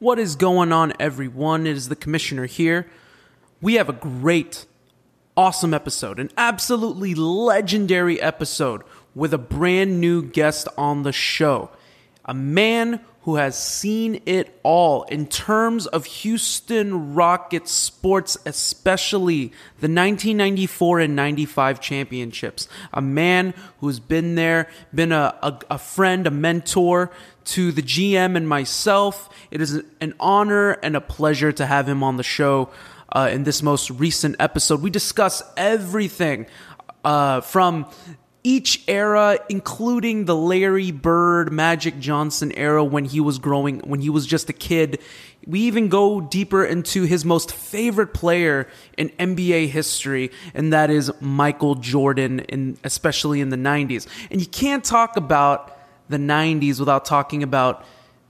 What is going on, everyone? It is the commissioner here. We have a great, awesome episode, an absolutely legendary episode with a brand new guest on the show. A man who has seen it all in terms of Houston Rockets sports, especially the 1994 and 95 championships. A man who's been there, been a, a, a friend, a mentor to the GM and myself. It is an honor and a pleasure to have him on the show. Uh, in this most recent episode, we discuss everything uh, from each era, including the Larry Bird, Magic Johnson era when he was growing, when he was just a kid. We even go deeper into his most favorite player in NBA history, and that is Michael Jordan, in, especially in the 90s. And you can't talk about the 90s without talking about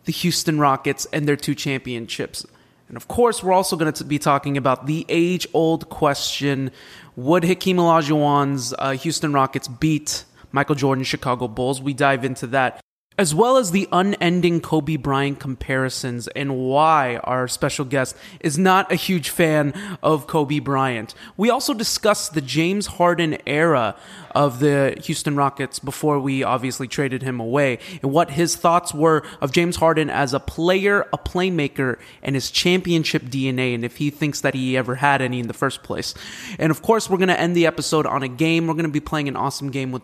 the Houston Rockets and their two championships. And of course, we're also going to be talking about the age old question would Hakeem Olajuwon's uh, Houston Rockets beat Michael Jordan's Chicago Bulls? We dive into that as well as the unending Kobe Bryant comparisons and why our special guest is not a huge fan of Kobe Bryant. We also discuss the James Harden era of the Houston Rockets before we obviously traded him away and what his thoughts were of James Harden as a player, a playmaker, and his championship DNA, and if he thinks that he ever had any in the first place. And of course, we're going to end the episode on a game. We're going to be playing an awesome game with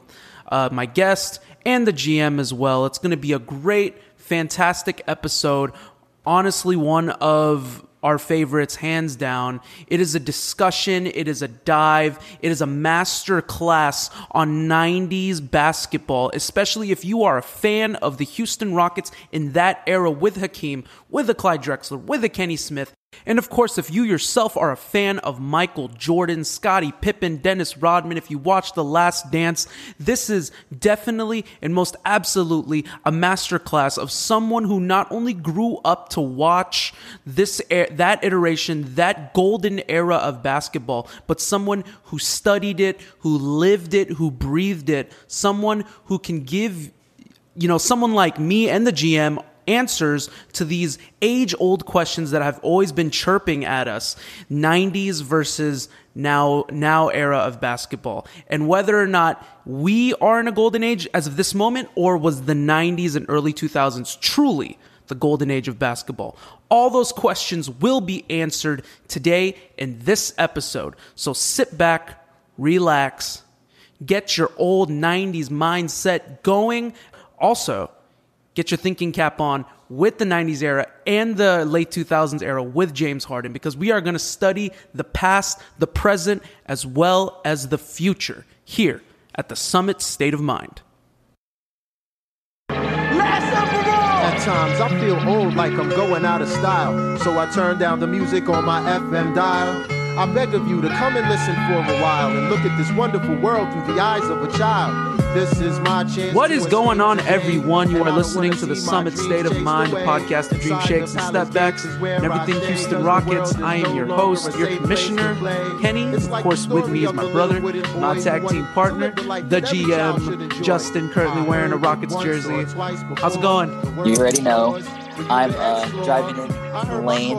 uh, my guest and the GM as well. It's going to be a great, fantastic episode. Honestly, one of our favorites, hands down. It is a discussion, it is a dive, it is a master class on 90s basketball, especially if you are a fan of the Houston Rockets in that era with Hakeem, with a Clyde Drexler, with a Kenny Smith. And of course, if you yourself are a fan of Michael Jordan, Scottie Pippen, Dennis Rodman, if you watch The Last Dance, this is definitely and most absolutely a masterclass of someone who not only grew up to watch this that iteration, that golden era of basketball, but someone who studied it, who lived it, who breathed it, someone who can give you know, someone like me and the GM answers to these age old questions that have always been chirping at us. 90s versus now now era of basketball. And whether or not we are in a golden age as of this moment or was the 90s and early 2000s truly the golden age of basketball. All those questions will be answered today in this episode. So sit back relax get your old 90s mindset going. Also get your thinking cap on with the 90s era and the late 2000s era with James Harden because we are going to study the past, the present, as well as the future here at the Summit State of Mind. At times I feel old like I'm going out of style, so I turn down the music on my FM dial. I beg of you to come and listen for a while and look at this wonderful world through the eyes of a child. This is my chance. What is going on, everyone? You are listening to the Summit State of Mind, the podcast of dream shakes and stepbacks and everything Houston Rockets. I am your host, your commissioner, Kenny. Of course, with me is my brother, my tag team partner, the GM, Justin, currently wearing a Rockets jersey. How's it going? You already know. I'm uh, driving in the lane,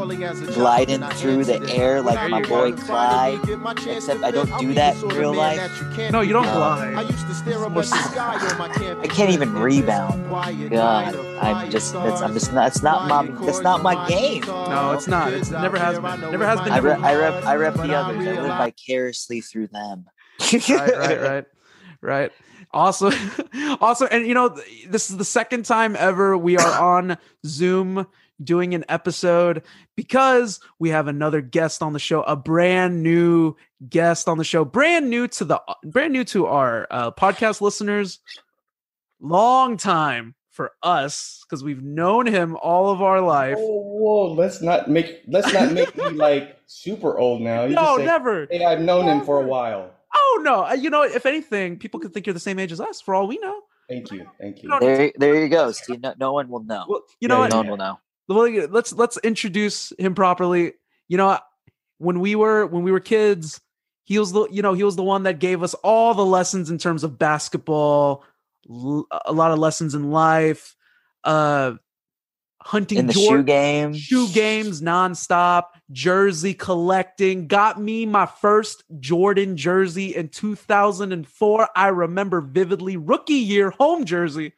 gliding through the air like my boy Clyde. Except I don't do that in real life. No, you don't glide. I can't even rebound. God, I'm just that's I'm just not. It's not my. That's not my game. No, it's not. It's it never has been. Never has been. I, re- I rep. I rep the others. I live vicariously through them. right, right, right, right. Awesome. awesome. And you know, this is the second time ever we are on Zoom doing an episode because we have another guest on the show, a brand new guest on the show, brand new to the brand new to our uh, podcast listeners. Long time for us because we've known him all of our life. Whoa, whoa, let's not make let's not make me like super old now. You no, say, never. Hey, I've known never. him for a while. Oh no! You know, if anything, people could think you're the same age as us. For all we know. Thank you, thank you. There, there you go. See, no, no one will know. Well, you know Yeah, what? no one will know. Well, let's let's introduce him properly. You know, when we were when we were kids, he was the you know he was the one that gave us all the lessons in terms of basketball, l- a lot of lessons in life. Uh, hunting In the Jor- shoe game. shoe games nonstop, jersey collecting. Got me my first Jordan jersey in 2004. I remember vividly rookie year home jersey.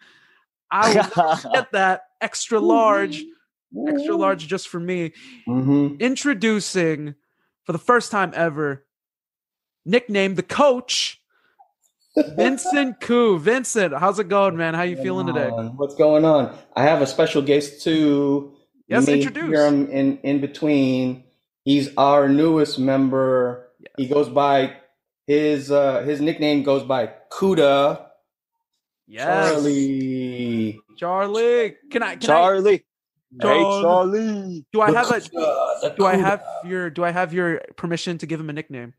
I will get that extra large, extra large just for me. Mm-hmm. Introducing for the first time ever, nicknamed the coach, Vincent Koo. Vincent, how's it going, man? How you feeling today? What's going on? I have a special guest too. Yes, You introduce. Hear him in in between. He's our newest member. He goes by his uh his nickname goes by Kuda Yes, Charlie. Charlie. Can I? Can I Charlie. Charlie. Hey, Charlie. do I have a? Kuda, the Do I have your Do I have your permission to give him a nickname?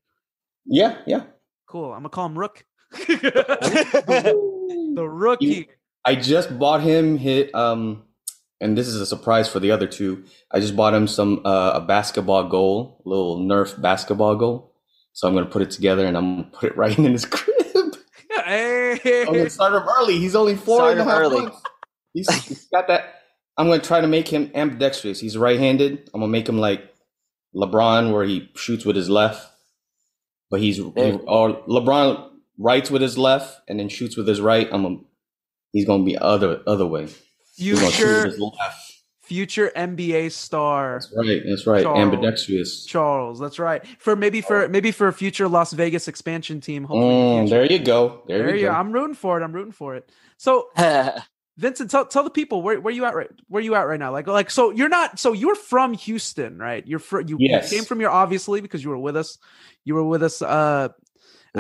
Yeah, yeah. Cool. I'm gonna call him Rook. the rookie. I just bought him hit um and this is a surprise for the other two. I just bought him some uh, a basketball goal, a little Nerf basketball goal. So I'm gonna put it together and I'm gonna put it right in his crib. Hey. I'm gonna start him early. He's only four Start and a half early. months. He's, he's got that. I'm gonna try to make him ambidextrous. He's right-handed. I'm gonna make him like LeBron, where he shoots with his left, but he's he, or LeBron writes with his left and then shoots with his right. I'm gonna, he's gonna be other other way. He's gonna shoot with Future future NBA star That's right. That's right. Charles. Ambidextrous. Charles. That's right. For maybe for maybe for a future Las Vegas expansion team. Hopefully. in the Mm, there you go. There, There you go. I'm rooting for it. I'm rooting for it. So Vincent, tell, tell the people where, where you at right where you at right now. Like like so you're not so you're from Houston, right? You're fr- you, you came from here obviously because you were with us. You were with us uh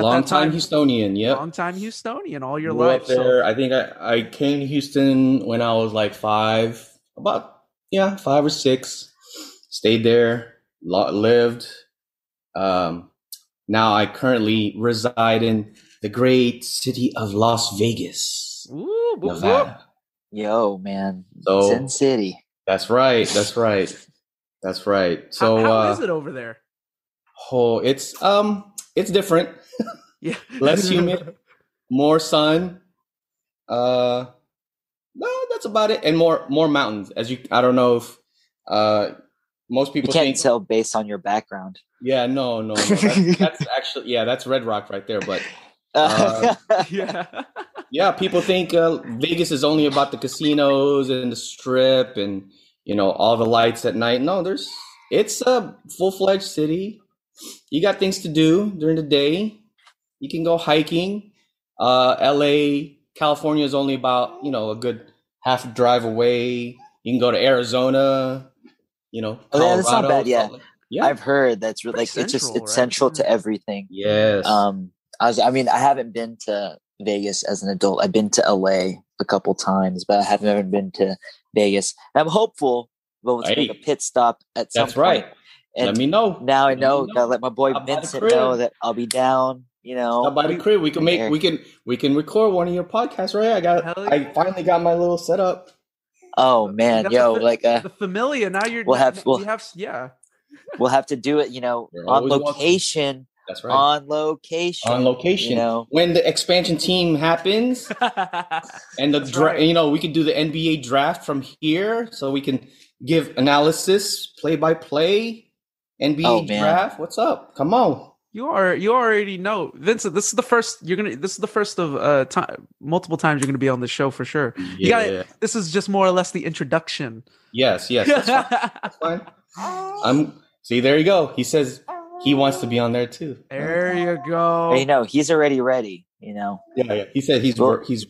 Long that time Houstonian. yeah. long time Houstonian all your Grew life. up So. I think I, I came to Houston when I was like five, about yeah, five or six. Stayed there, lived. Um, now I currently reside in the great city of Las Vegas, Ooh, whoop, whoop. Yo, man. So- Sin City. That's right. That's right. That's right. So how, how uh, is it over there? oh, it's um, it's different. Yeah. less humid. More sun. Uh, no, that's about it. And more more mountains. As you, I don't know if uh, most You people can't think. tell based on your background. Yeah, no, no, no. That's, that's actually yeah, that's Red Rock right there. But Uh, yeah. yeah, people think uh, Vegas is only about the casinos and the strip and you know all the lights at night. No, there's it's a full fledged city. You got things to do during the day. You can go hiking. Uh, L.A., California is only about you know a good half drive away. You can go to Arizona. You know, Oh, yeah, that's not bad, yeah. Yeah. I've heard that's re- Pretty like it's just it's right? central to everything. yes. Um, I was, I mean, I haven't been to Vegas as an adult. I've been to LA a couple times, but I haven't ever been to Vegas. And I'm hopeful we'll make a pit stop at some That's right. point. Let me know. now I Let know, know. gotta let my boy Stop by Vincent know that I'll be down. You know, Stop by the crib. We can make There. we can we can record one of your podcasts, right? I got Hell I finally got my little setup. oh man, yo, the, like uh, the familia. Now you're We'll have- we we'll- have yeah. we'll have to do it. You know, You're on always welcome. location, That's right. on location. On location. You know, when the expansion team happens and the That's dra- right. you know, we can do the NBA draft from here so we can give analysis, play by play, NBA Oh, man. draft. What's up? Come on. You are you already know, Vincent. This is the first you're gonna. This is the first of uh time multiple times you're gonna be on the show for sure. You got Yeah. This is just more or less the introduction. Yes, yes. That's fine. That's fine. I'm see, there you go. He says he wants to be on there too. there you go. you know, he's already ready. You know, Yeah, yeah. He said he's Well- he's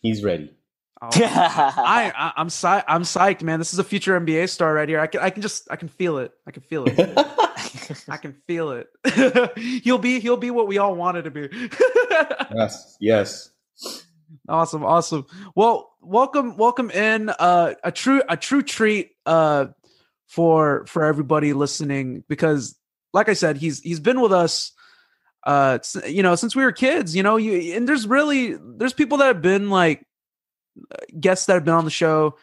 he's ready. Oh, I, I I'm psyched. I'm psyched, man. This is a future NBA star right here. I can I can just I can feel it. I can feel it. I can feel it. he'll be he'll be what we all wanted to be. yes, yes. awesome, awesome. Well, welcome welcome in uh a true a true treat uh for for everybody listening because like I said, he's he's been with us uh you know since we were kids, you know, you and there's really there's people that have been like guests that have been on the show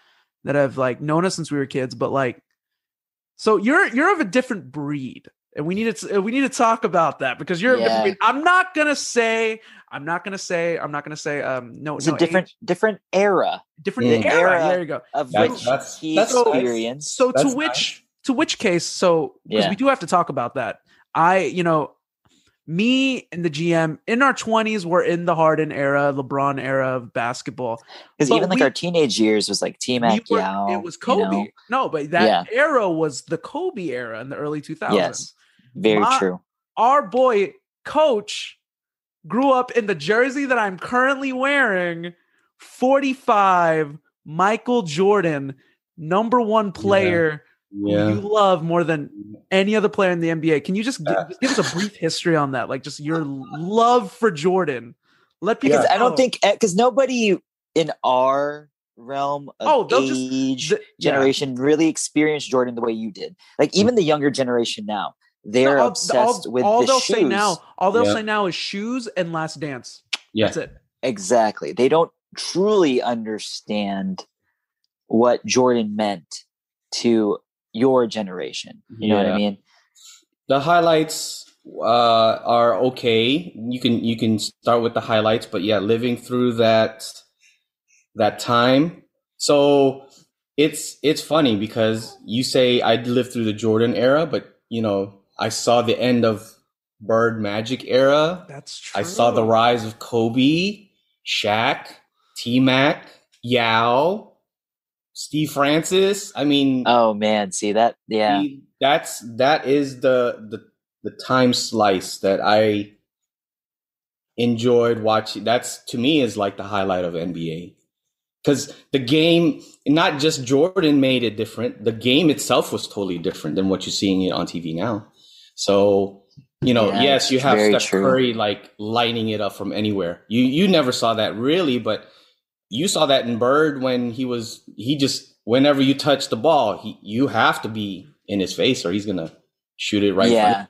that have like known us since we were kids, but like so you're you're of a different breed. and we need to we need to talk about that because you're. Yeah. I'm not gonna say. I'm not gonna say. I'm not gonna say. Um, no, It's no, a different different era different Mm. era. Era. There you go. of That's- which that's- he that's nice. experienced. So That's to which to which case? So because Yeah. we do have to talk about that. I, you know, me and the GM in our 20s were in the Harden era, LeBron era of basketball. Because even like we- our teenage years was like T Mac We were- it was you Kobe. know? No, but that Yeah. era was the Kobe era in the early 2000s. Yes, very My- true. Our boy coach grew up in the jersey that I'm currently wearing, 45 Michael Jordan, number 1 player Yeah. you love more than any other player in the NBA. Can you just gi- Uh, just give us a brief history on that? Like just your love for Jordan. Let people Because I don't think because nobody in our realm of Oh, they'll just- age the- yeah. generation really experienced Jordan the way you did. Like even the younger generation now, they're No, all- obsessed all, with all the they'll shoes. say now. All they'll Yeah. say now is shoes and Last Dance. Yeah. That's it. Exactly. They don't truly understand what Jordan meant to your generation. You know what I mean? the highlights uh, are okay. You can you can start with the highlights, but yeah, living through that that time. So it's it's funny because you say I lived through the Jordan era, but you know I saw the end of Bird Magic era. That's true. I saw the rise of Kobe, Shaq, T Mac, Yao, Steve Francis. I mean, Oh man, see that? Yeah. See, that's that is the the the time slice that I enjoyed watching. That's to me is like the highlight of NBA because the game, not just Jordan made it different. The game itself was totally different than what you're seeing it on TV now. So you know, Yeah, yes, you have Steph true. Curry like lighting it up from anywhere. You you never saw that really, but you saw that in Bird when he was he just whenever you touch the ball, he you have to be in his face or he's gonna shoot it right. in front of yeah.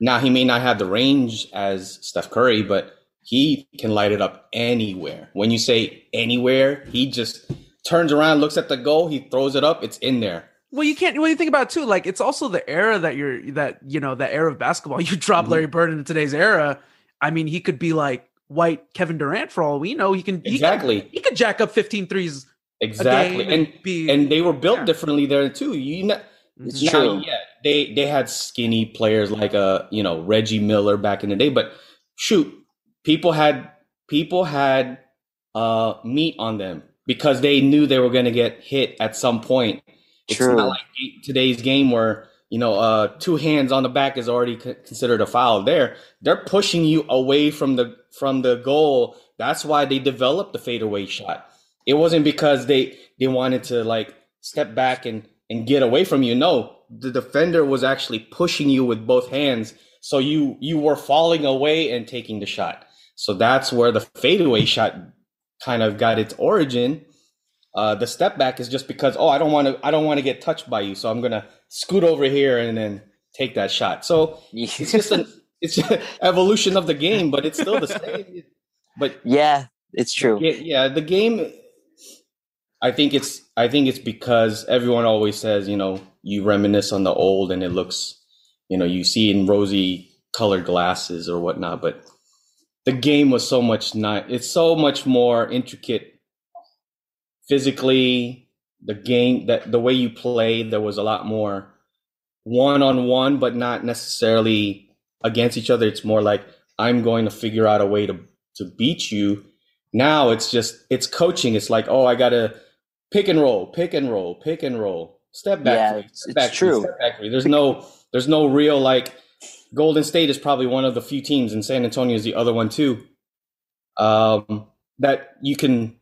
Now he may not have the range as Steph Curry, but he can light it up anywhere. When you say anywhere, he just turns around, looks at the goal, he throws it up, it's in there. Well, you can't. When you think about it too, like it's also the era that you're that you know that era of basketball. You drop Mm-hmm. Larry Bird into today's era. I mean, he could be like white Kevin Durant for all we know. He can he could- Exactly. He could, jack up 15 threes Exactly. a game And be and they were built Yeah. differently there too. You know, It's Mhm. Now, true. yeah, they they had skinny players like uh you know Reggie Miller back in the day, but shoot, people had people had uh meat on them because they knew they were going to get hit at some point. It's True. not like today's game where you know uh two hands on the back is already c- considered a foul. There, they're pushing you away from the from the goal. That's why they developed the fadeaway shot. It wasn't because they they wanted to like step back and and get away from you. No, the defender was actually pushing you with both hands, so you you were falling away and taking the shot. So that's where the fadeaway shot kind of got its origin. Uh, the step back is just because oh I don't want to I don't want to get touched by you, so I'm gonna scoot over here and then take that shot. So it's just an it's evolution of the game, but it's still the same. But yeah, it's true. yeah, yeah, the game. I think it's. I think it's because everyone always says, you know, you reminisce on the old, and it looks, you know, you see in rosy colored glasses or whatnot. But the game was so much not. It's so much more intricate. Physically, the game that the way you played, there was a lot more one on one, but not necessarily against each other. It's more like I'm going to figure out a way to to beat you. Now it's just it's coaching. It's like, oh, I gotta pick and roll, pick and roll, pick and roll, step back, Yeah, three, it's- step it's back, three, true. step back. three. There's no there's no real like Golden State is probably one of the few teams, and San Antonio is the other one too. Um, that you can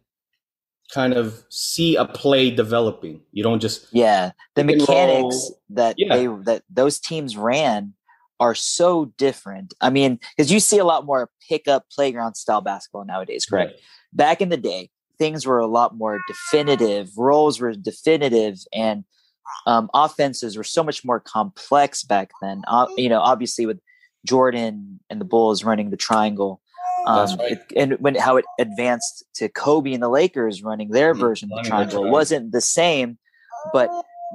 kind of see a play developing. You don't just Yeah, the mechanics roll. that Yeah. they that those teams ran are so different. I mean, because you see a lot more pickup playground style basketball nowadays, correct? Back in the day, things were a lot more definitive. Roles were definitive, and um, offenses were so much more complex back then. Uh, you know, obviously with Jordan and the Bulls running the triangle. Um, right. it, and when how it advanced to Kobe and the Lakers running their Mm, version of the triangle triangle. wasn't the same, but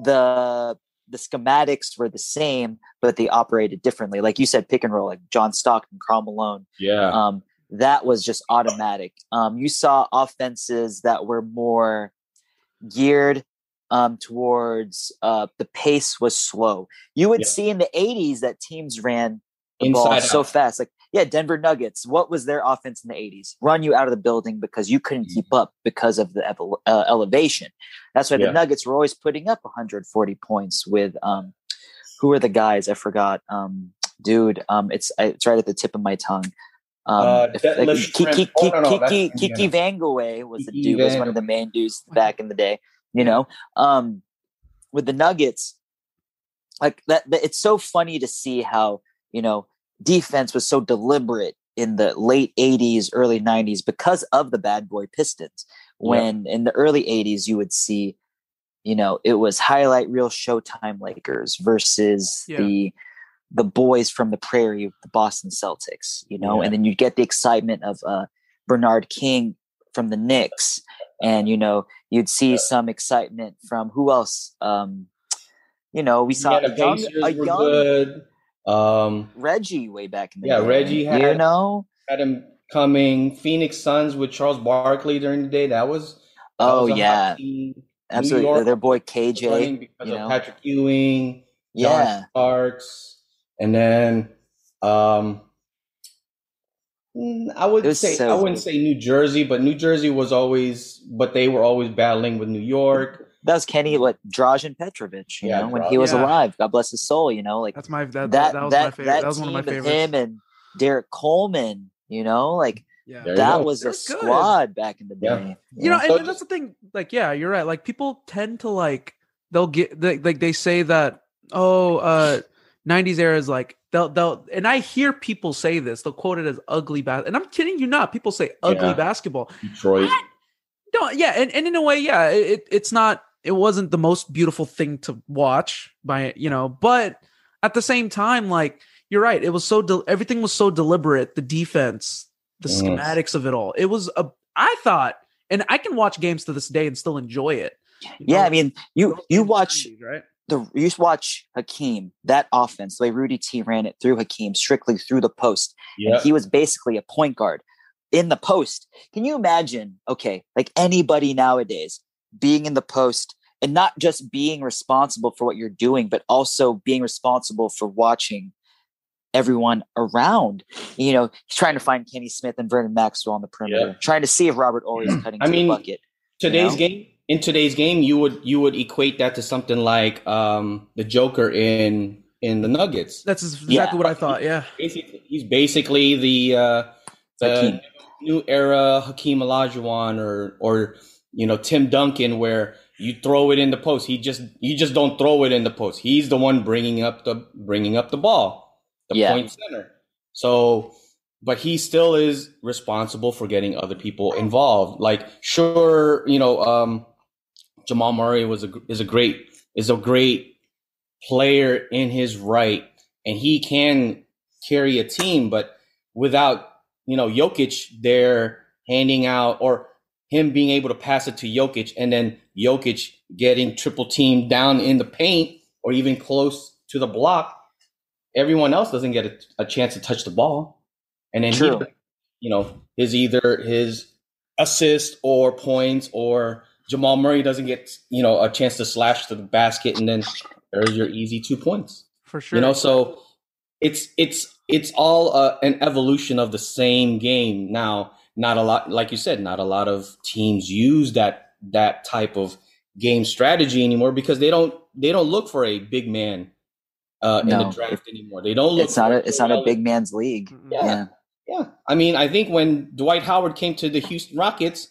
the the schematics were the same, but they operated differently. Like you said, pick and roll, like John Stockton, Karl Malone. Yeah. Um, that was just automatic. Um, you saw offenses that were more geared um, towards uh, the pace was slow. You would Yeah. see in the 80s that teams ran the Inside ball out. so fast. Like, yeah, Denver Nuggets. What was their offense in the 80s? Run you out of the building because you couldn't keep up because of the uh, elevation. That's why Yeah. the Nuggets were always putting up 140 points with um, who are the guys? I forgot. Um, dude, um, it's it's right at the tip of my tongue. Um, Uh, if- like, Schrempf- Kiki, oh, no, no, Kiki. Kiki Vandeweghe was the Kiki dude, was one of the main dudes back in the day. You know, um, with the Nuggets, like that, that, it's so funny to see how you know defense was so deliberate in the late 80s early 90s because of the bad boy pistons Yeah. when in the early 80s you would see you know it was highlight reel showtime lakers versus Yeah. the the boys from the prairie the boston celtics you know Yeah. and then you'd get the excitement of uh bernard king from the knicks and you know you'd see Yeah. some excitement from who else um you know we saw Yeah, a young, a young good. Um, reggie way back in the Yeah, day Reggie you know had him coming. Phoenix Suns with Charles Barkley during the day. That was. that Oh, was yeah. absolutely York their boy kj because you of know? Patrick Ewing, John yeah Starks, and then um, mm, I would say so I wouldn't say New Jersey, but New Jersey was always, but they were always battling with New York. That was kenny what drazen petrovic you Yeah, know when Dra- he was Yeah. alive god bless his soul you know like That's my that, that that, was that my favorite. that, That was one of my team with favorites. him and derrick coleman you know like yeah. That go. was It a was good. squad back in the Yeah. day you know, know? and, So and that's the thing. Like, yeah, you're right. Like, people tend to like they'll get they, like they say that oh, uh, '90s era is like they'll they'll and I hear people say this. They'll quote it as ugly bas and I'm kidding you not. People say ugly Yeah. basketball. Detroit. No, yeah, and, and in a way, yeah, it, it's not. It wasn't the most beautiful thing to watch by you know, but at the same time, like you're right, it was so del everything was so deliberate. The defense, the Mhm. schematics of it all. It was a. I thought, and I can watch games to this day and still enjoy it. you yeah know? i mean you you watch right? the you just watch hakeem that offense the way rudy t ran it through hakeem strictly through the post Yeah. he was basically a point guard in the post. Can you imagine? Okay, like anybody nowadays being in the post and not just being responsible for what you're doing, but also being responsible for watching everyone around. You know, he's trying to find Kenny Smith and Vernon Maxwell on the perimeter, Yeah. trying to see if Robert Horry is cutting I to mean, the bucket. today's know? game in today's game you would you would equate that to something like um the joker in in the nuggets That's exactly Yeah. what I thought. Yeah, basically he's basically the uh the Hakeem. new era hakeem olajuwon or or you know tim duncan where you throw it in the post he just you just don't throw it in the post he's the one bringing up the bringing up the ball the Yeah. point center so but he still is responsible for getting other people involved. Like, sure, you know, um, Jamal Murray was a is a great is a great player in his right, and he can carry a team. But without you know Jokic there handing out or him being able to pass it to Jokic, and then Jokic getting triple teamed down in the paint or even close to the block, everyone else doesn't get a, a chance to touch the ball. And then True. he, you know, his either his assist or points or Jamal Murray doesn't get, you know, a chance to slash to the basket and then there's your easy two points. for sure. You know, so it's it's it's all uh, an evolution of the same game. Now, not a lot like you said, not a lot of teams use that that type of game strategy anymore because they don't they don't look for a big man uh, in the draft anymore. They don't look It's not a it's not a big man's league. Yeah. Yeah. yeah, I mean, I think when Dwight Howard came to the Houston Rockets,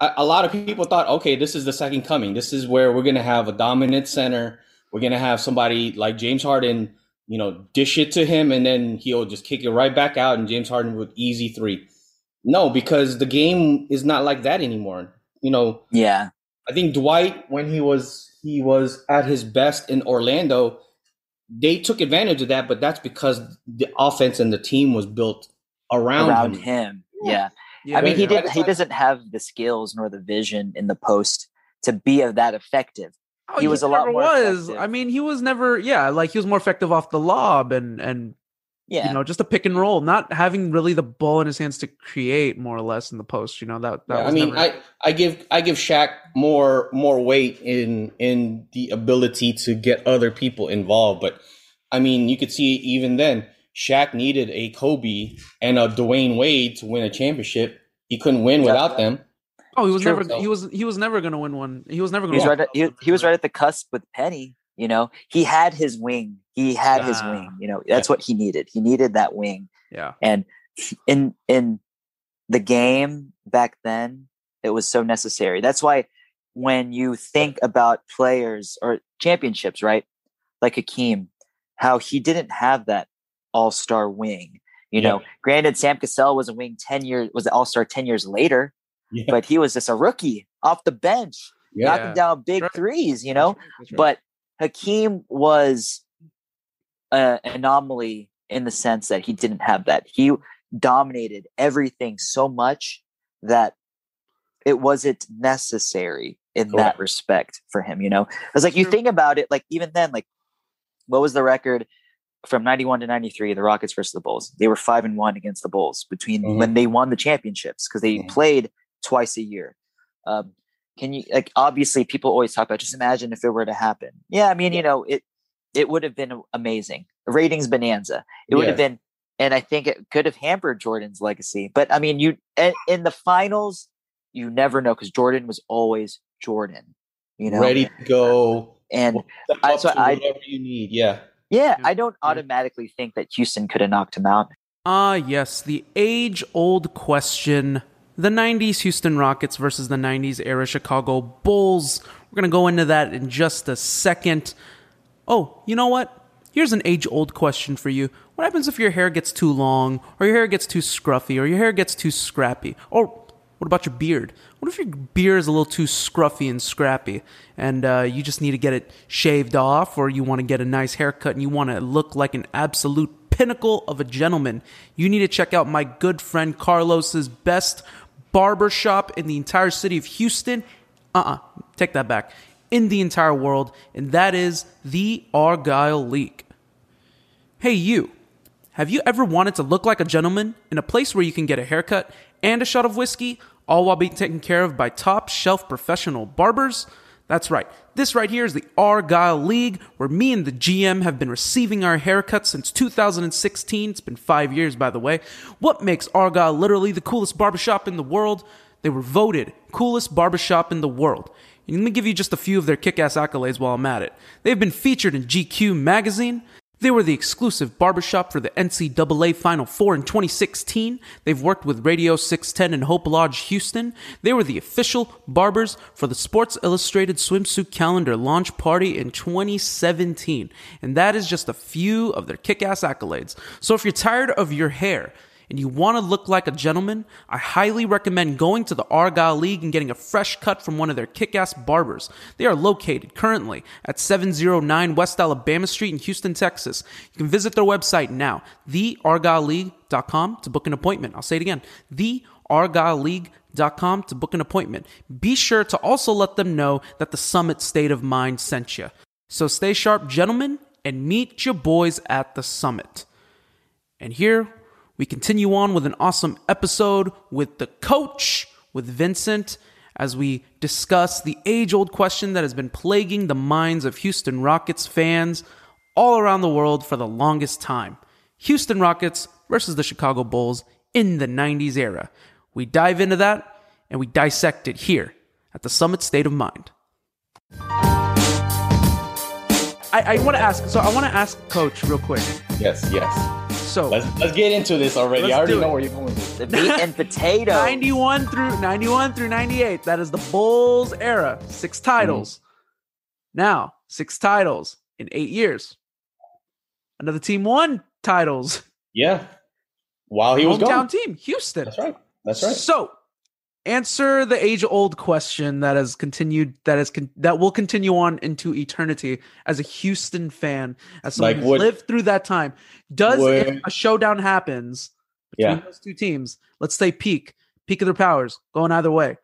a, a lot of people thought, okay, this is the second coming. This is where we're going to have a dominant center. We're going to have somebody like James Harden, you know, dish it to him, and then he'll just kick it right back out, and James Harden with easy three. No, because the game is not like that anymore. You know, Yeah. I think Dwight, when he was he was at his best in Orlando, they took advantage of that, but that's because the offense and the team was built around, Around him. him. Yeah. Yeah. Yeah, I mean, he yeah. did. He doesn't have the skills nor the vision in the post to be of that effective. Oh, He was a lot more was. effective. I mean, he was never. Yeah, like he was more effective off the lob and and Yeah. you know just a pick and roll, not having really the ball in his hands to create more or less in the post. You know that. that Yeah, I mean, never- I, I give I give Shaq more more weight in in the ability to get other people involved, but I mean, you could see even then, Shaq needed a Kobe and a Dwyane Wade to win a championship. He couldn't win without them. oh, he was true, never. though. He was. He was never going to win one. He was never he going was to. right at, he, he was right at the cusp with Penny. You know, he had his wing. He had his Ah. wing. You know, that's what he needed. He needed that wing. Yeah. And in in the game back then, it was so necessary. That's why when you think about players or championships, right? Like Hakeem, how he didn't have that all star wing. You know, granted, Sam Cassell was a wing ten years was an all star ten years later, Yeah. but he was just a rookie off the bench, Yeah. knocking down big Right. threes. You know, That's right. but Hakeem was an anomaly in the sense that he didn't have that. He dominated everything so much that it wasn't necessary in that respect for him. You know, it's like you think about it, like even then, like what was the record from 91 to 93 the rockets versus the bulls they were five and one against the bulls between Mhm. when they won the championships because they Mhm. played twice a year um, can you like obviously people always talk about just imagine if it were to happen yeah i mean you know it it would have been amazing ratings bonanza it would have been and i think it could have hampered jordan's legacy but i mean you in, in the finals you never know because jordan was always jordan you know ready to go. and I- so to I- whatever you need. Yeah. yeah Yeah. i don't Yeah. automatically think that houston could have knocked him out Ah, yes, the age old question. The 90s Houston Rockets versus the 90s era Chicago Bulls. We're going to go into that in just a second. Oh, you know what? Here's an age old question for you. What happens if your hair gets too long, or your hair gets too scruffy, or your hair gets too scrappy? Or what about your beard? What if your beard is a little too scruffy and scrappy, and uh, you just need to get it shaved off, or you want to get a nice haircut and you want to look like an absolute pinnacle of a gentleman? You need to check out my good friend Carlos's best barber shop in the entire city of Houston. Uh uh take that back. In the entire world, and that is the Argyle League. Hey, you. Have you ever wanted to look like a gentleman in a place where you can get a haircut and a shot of whiskey, all while being taken care of by top shelf professional barbers? That's right. This right here is the Argyle League, where me and the GM have been receiving our haircuts since 2016. It's been five years, by the way. What makes Argyle literally the coolest barbershop in the world? They were voted coolest barbershop in the world. And let me give you just a few of their kick ass accolades while I'm at it. They've been featured in GQ magazine. They were the exclusive barbershop for the NCAA Final Four in 2016. They've worked with Radio 610 and Hope Lodge Houston. They were the official barbers for the Sports Illustrated swimsuit calendar launch party in 2017. And that is just a few of their kick ass accolades. So if you're tired of your hair, and you want to look like a gentleman, I highly recommend going to the Argyle League and getting a fresh cut from one of their kick ass barbers. They are located currently at 709 West Alabama Street in Houston, Texas. You can visit their website now, theargyleleague.com, to book an appointment. I'll say it again, theargyleleague.com to book an appointment. Be sure to also let them know that the Summit State of Mind sent you. So stay sharp, gentlemen, and meet your boys at the Summit. And here we continue on with an awesome episode with the coach, with Vincent, as we discuss the age old question that has been plaguing the minds of Houston Rockets fans all around the world for the longest time Houston Rockets versus the Chicago Bulls in the 90s era. We dive into that and we dissect it here at the Summit State of Mind. I, I want to ask, so I want to ask Coach real quick. Yes. Yes. So, Let's let's get into this already. I already know it. where you're going. With this. the meat and potato 91 through 91 through 98 that is the bulls era six titles hmm. now six titles in eight years another team won titles Yeah. While he was gone. hometown gone. team houston That's right. That's right. so answer the age old question that has continued that has con- that will continue on into eternity as a houston fan as someone Like who's would- lived through that time does if a showdown happens between Yeah. those two teams let's say peak peak of their powers going either way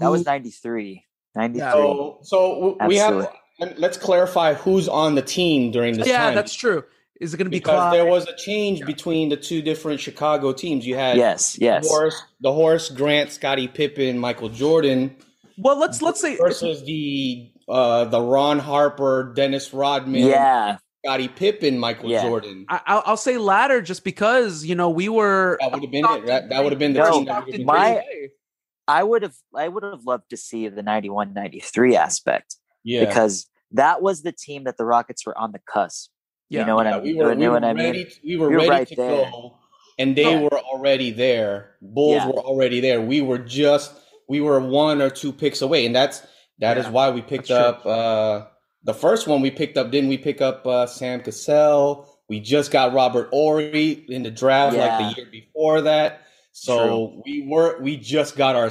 that was 93 93. So, so we have. Absolutely. and Let's clarify who's on the team during this yeah, time. that's true. Is it going to be because Clyde? there was a change between the two different Chicago teams. You had Yes, yes. Horace, the Horace Grant, Scottie Pippen, Michael Jordan well, let's let's say versus the uh, the Ron Harper, Dennis Rodman, Yeah. Scottie Pippen, Michael Yeah. Jordan. I, I'll, I'll say latter just because you know we were That would have been it. That, that would have been the No, team. That been my- I would have I would have loved to see the 91 93 aspect yeah. because that was the team that the Rockets were on the cusp. Yeah. You know what Yeah, I we mean? were, you we know were I mean? ready. We were We ready right to there. go, and they were already there. Bulls Yeah. were already there. We were just we were one or two picks away, and that's that is why we picked that's up uh, the first one. We picked up. Didn't we pick up uh, Sam Cassell? We just got Robert Horry in the draft like the year before that. So we were we just got our.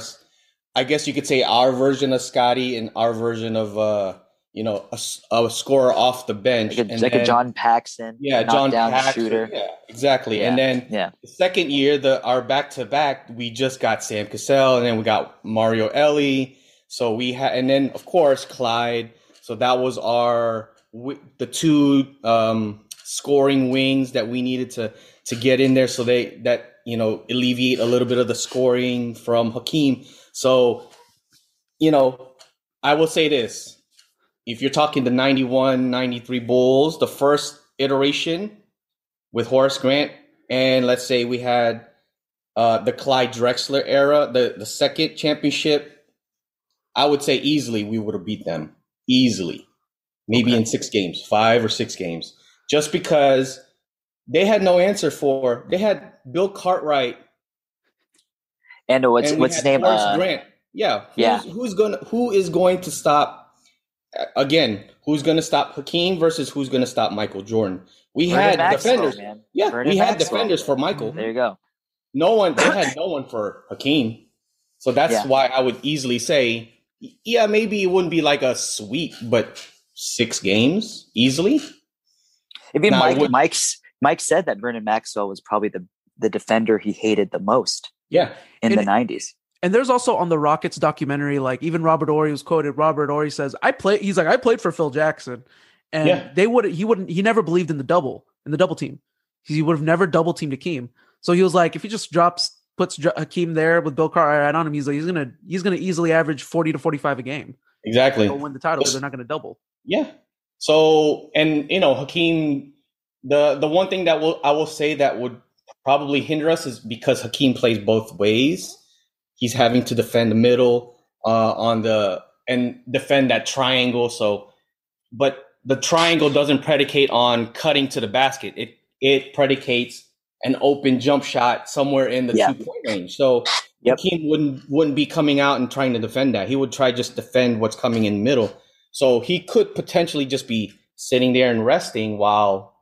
I guess you could say our version of Scottie and our version of uh you know a scorer off the bench Like a, and like a John Paxson, yeah, John Paxson, shooter. Yeah, exactly. Yeah, And then yeah. the second year, the our back to back, we just got Sam Cassell, and then we got Mario Elie. So we had, and then of course Clyde. So that was our the two um, scoring wings that we needed to to get in there, so they that you know alleviate a little bit of the scoring from Hakeem. So you know, I will say this if you're talking the 91 93 bulls the first iteration with horace grant and let's say we had uh, the clyde drexler era the, the second championship i would say easily we would have beat them easily maybe in six games five or six games just because they had no answer for they had bill cartwright And what's and what's his name? Horace Uh, Grant. Yeah. Who's, yeah. Who's gonna who is going to stop again? Who's going to stop Hakeem versus who's going to stop Michael Jordan? We had defenders. man. Yeah, we had defenders for Michael. There you go. No one. They had no one for Hakeem. So that's Yeah. why I would easily say, yeah, maybe it wouldn't be like a sweep, but six games easily. I mean, Now, Mike, would- Mike's Mike said that Vernon Maxwell was probably the the defender he hated the most Yeah. in And the nineties. And there's also on the Rockets documentary, like even Robert Horry was quoted. Robert Horry says, "I play." He's like, "I played for Phil Jackson," and Yeah. they would. He wouldn't. He never believed in the double in the double team. He would have never double teamed Hakeem. So he was like, if he just drops puts Hakeem there with Bill Cartwright on him, he's like, he's gonna he's gonna easily average forty to forty five a game. Exactly. They'll win the title because they're not gonna double. Yeah. So, and you know, Hakeem, the the one thing that will I will say that would probably hinder us is because Hakeem plays both ways. He's having to defend the middle uh, on the and defend that triangle. So, but the triangle doesn't predicate on cutting to the basket. It it predicates an open jump shot somewhere in the Yeah. two point range. So Yep. Hakeem wouldn't wouldn't be coming out and trying to defend that. He would try just defend what's coming in the middle. So he could potentially just be sitting there and resting while,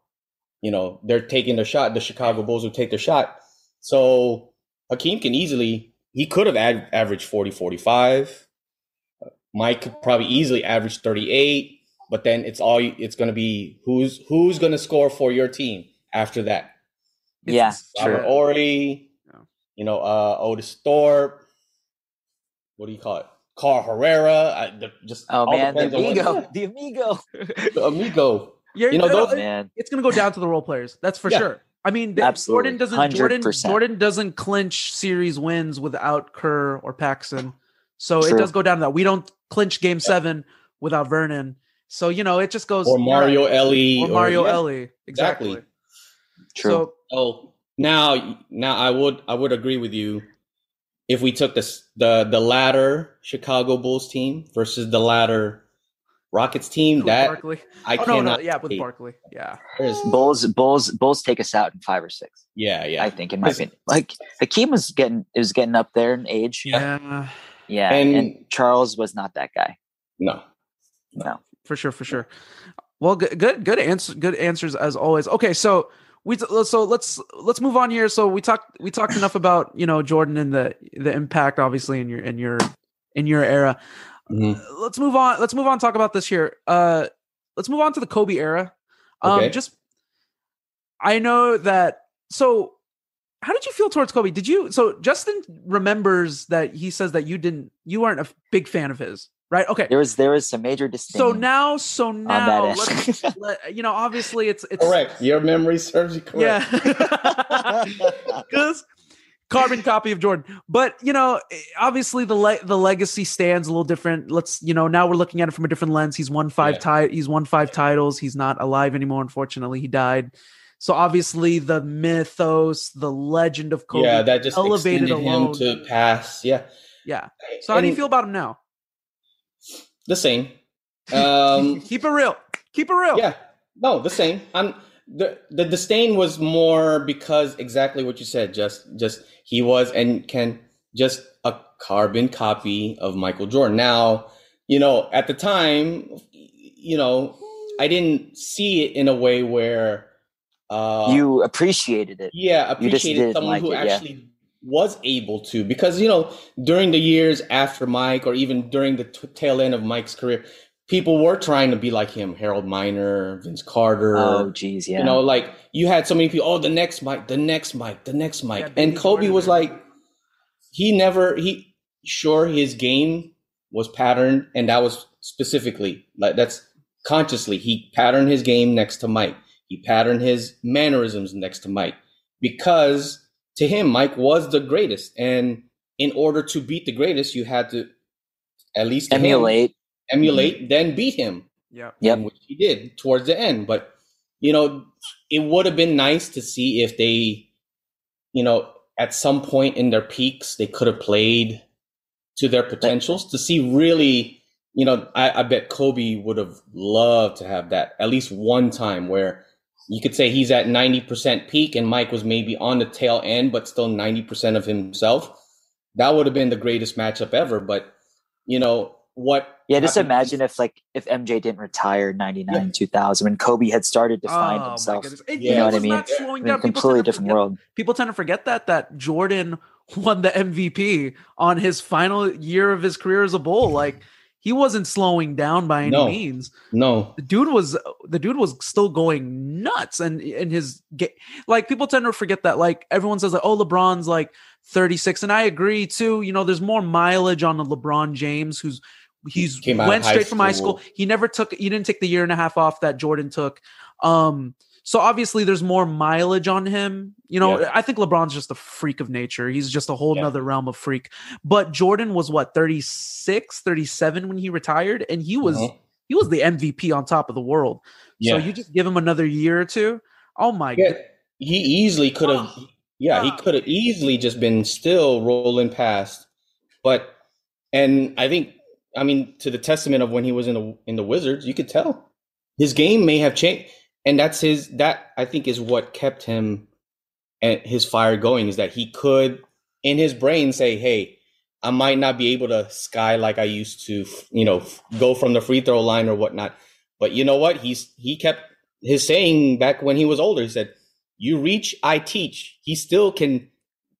you know, they're taking their shot. The Chicago Bulls would take their shot. So Hakeem can easily, he could have ad- averaged 40, 45. Mike could probably easily average 38. But then it's all, it's going to be who's, who's going to score for your team after that. Yeah, It's- True. Robert Horry, Yeah. you know, uh, Otis Thorpe. What do you call it? Carl Herrera. I, the, just Oh man, the depends what- amigo, the amigo. the amigo. Yeah, You know, those- Man, it's gonna go down to the role players. That's for Yeah. sure. I mean, Absolutely. Jordan doesn't. Jordan 100%. Jordan doesn't clinch series wins without Kerr or Paxson. So it does go down to that. We don't clinch Game Seven without Vernon. So you know, it just goes or Mario Elie or Mario yeah, Elie. Exactly. Exactly. true. So So now, now I would I would agree with you if we took this the the latter Chicago Bulls team versus the latter Rockets team. with That Barkley. I Oh, no, cannot. no, yeah, with hate. Barkley. Yeah. There's- Bulls, Bulls, Bulls take us out in five or six. yeah, yeah. I think, in my opinion, like Hakeem was getting is getting up there in age. Yeah. Yeah, And- and, Charles was not that guy. no. No, For sure, for sure. Well, good, good, good answer, good answers as always. Okay, so we so let's let's move on here. So we talked we talked enough about you know Jordan and the the impact obviously in your in your in your era. Mhm. Let's move on. Let's move on. and Talk about this here. Uh, let's move on to the Kobe era. Um, Okay. just I know that. So, how did you feel towards Kobe? Did you? So Justin remembers that he says that you didn't, you weren't a big fan of his right? Okay. There was there was some major distinction. So now, so now, let's, let, you know, obviously it's it's Correct. Your memory serves you correct. Yeah, because carbon copy of Jordan. But you know, obviously the le- the legacy stands a little different. Let's you know now we're looking at it from a different lens. He's won five Yeah. ti- He's won five titles. He's not alive anymore. Unfortunately, he died. So obviously the mythos, the legend of Kobe. yeah, that just elevated him to pass. Yeah. yeah. So how do you feel about him now? The same. Um, Keep it real. Keep it real. yeah. No, the same. I'm the the disdain was more because exactly what you said. Just just he was and can just a carbon copy of Michael Jordan. Now, you know, at the time, you know, I didn't see it in a way where uh you appreciated it. yeah appreciated someone like who it, yeah. actually was able to because you know during the years after mike or even during the t- tail end of mike's career people were trying to be like him. Harold miner vince carter. Oh, geez, yeah. you know like you had so many people oh the next mike the next mike the next mike. Yeah, and kobe Jordan, was man. like he never he sure his game was patterned and that was specifically like that's consciously he patterned his game next to mike. He patterned his mannerisms next to mike. Because to him mike was the greatest and in order to beat the greatest you had to at least emulate him, emulate. emulate then beat him Yeah. Um, yeah, which he did towards the end. But you know, it would have been nice to see if they, you know, at some point in their peaks, they could have played to their potentials to see really. You know, I, I bet Kobe would have loved to have that at least one time where you could say he's at 90% peak and Mike was maybe on the tail end, but still 90% of himself. That would have been the greatest matchup ever. But, you know, what Yeah, just imagine if like if MJ didn't retire in 99, 2000 when Kobe had started to find Oh, himself. It, You it know what I mean? slowing in a down. Completely different forget- world. people tend to forget that that Jordan won the MVP on his final year of his career as a bull. Like he wasn't slowing down by any No. means. No, The dude was the dude was still going nuts and in his ga- like people tend to forget that like everyone says like oh LeBron's like 36 and I agree too. You know, there's more mileage on the LeBron James who's he's Came went straight from high school. school. He never took he didn't take the year and a half off that Jordan took. Um so obviously there's more mileage on him. You know, Yeah. I think LeBron's just a freak of nature. He's just a whole Yeah. nother realm of freak. But Jordan was what 36, 37 when he retired and he was Uh-huh. he was the MVP on top of the world. So you just give him another year or two. Oh my Yeah, god. he easily could have. Oh. Yeah, he could have easily just been still rolling past. But and I think I mean to the testament of when he was in the in the Wizards, you could tell his game may have changed, and that's his. That I think is what kept him and his fire going is that he could in his brain say, "Hey, I might not be able to sky like I used to, you know, go from the free throw line or whatnot." But you know what? He's he kept his saying back when he was older. He said, "You reach, I teach." He still can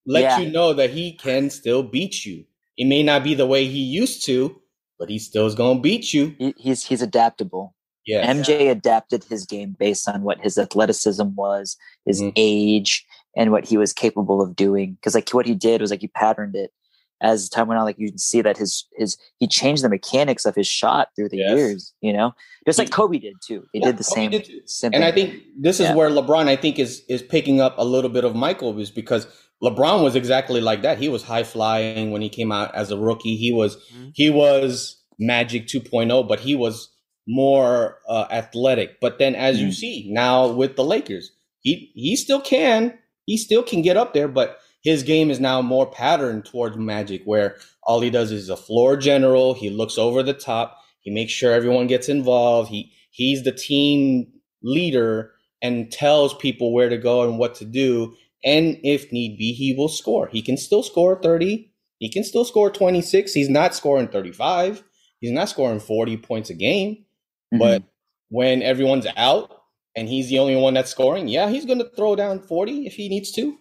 let Yeah. you know that he can still beat you. It may not be the way he used to, but he still is going to beat you. He, he's he's adaptable. Yeah. MJ adapted his game based on what his athleticism was, his Mhm. age, and what he was capable of doing. Because like what he did was like he patterned it. As time went on, like you can see that his his he changed the mechanics of his shot through the Yes. years. You know, just like Kobe did too. He Yeah, did the same. did same and I think this is Yeah. where LeBron, I think, is is picking up a little bit of Michael is because LeBron was exactly like that. He was high flying when he came out as a rookie. He was Mhm. he was Magic 2.0, but he was more uh, athletic. But then, as you Mhm. see now with the Lakers, he he still can he still can get up there, but his game is now more patterned towards Magic, where all he does is a floor general. He looks over the top. He makes sure everyone gets involved. He he's the team leader and tells people where to go and what to do. And if need be, he will score. He can still score 30. He can still score 26. He's not scoring 35. He's not scoring 40 points a game. Mhm. But when everyone's out and he's the only one that's scoring, yeah, he's going to throw down 40 if he needs to.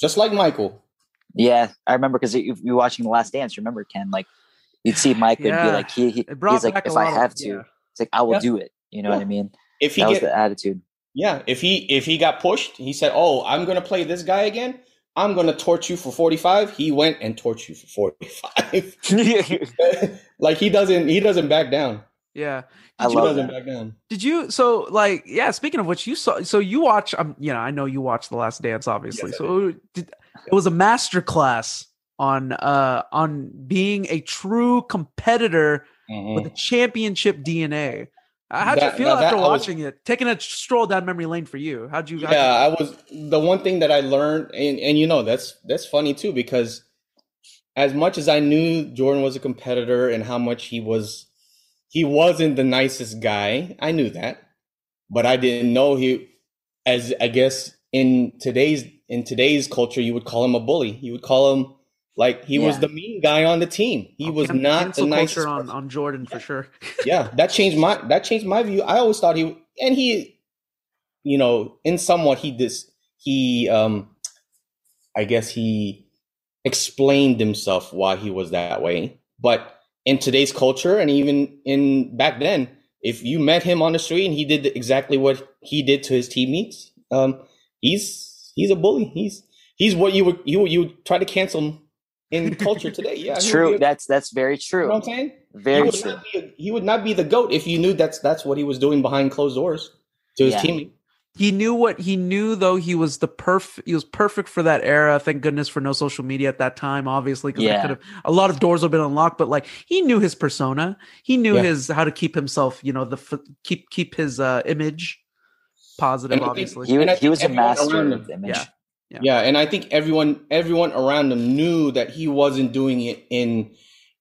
Just like Michael. yeah, I remember because you, you were watching The Last Dance. Remember Ken? Like you'd see Mike would Yeah. be like he, he he's like if I lot of- have to, yeah. it's like I will Yeah. do it. You know Yeah. what I mean? If he That was the attitude. Yeah, if he if he got pushed, he said, "Oh, I'm going to play this guy again. I'm gonna torch you for 45. He went and torched you for 45. like he doesn't he doesn't back down. Yeah. I He love doesn't that. back down. Did you so like yeah, speaking of which you saw so you watch um you know, I know you watched The Last Dance obviously. Yes, so did, it was a master class on uh on being a true competitor Mhm. with a championship DNA. How'd That- you feel after I was- watching it? Taking a stroll down memory lane for you. How'd you how'd you- Yeah, I was the one thing that I learned, and, and you know that's that's funny too because as much as I knew Jordan was a competitor and how much he was, he wasn't the nicest guy. I knew that, but I didn't know he, as I guess in today's in today's culture, you would call him a bully. You would call him like he was the mean guy on the team. He Oh, was can- not the culture on, on Jordan for sure. yeah, that changed my that changed my view. I always thought he and he, you know, in somewhat he dis he um, I guess he explained himself why he was that way. But in today's culture, and even in back then, if you met him on the street and he did exactly what he did to his teammates, um, he's he's a bully. He's he's what you would you you would try to cancel him in culture today. Yeah, True. a- That's that's very you know what I'm true. saying? he Very would true. not be a, he would not be the goat if you knew that's that's what he was doing behind closed doors to his Yeah. teammate. he knew what he knew though he was the perf he was perfect for that era thank goodness for no social media at that time obviously because Yeah. could have a lot of doors would have been unlocked but like he knew his persona he knew Yeah. his how to keep himself you know the f- keep keep his uh image positive And obviously He, And was- he was a master of image. Yeah. Yeah. Yeah, and I think everyone everyone around him knew that he wasn't doing it in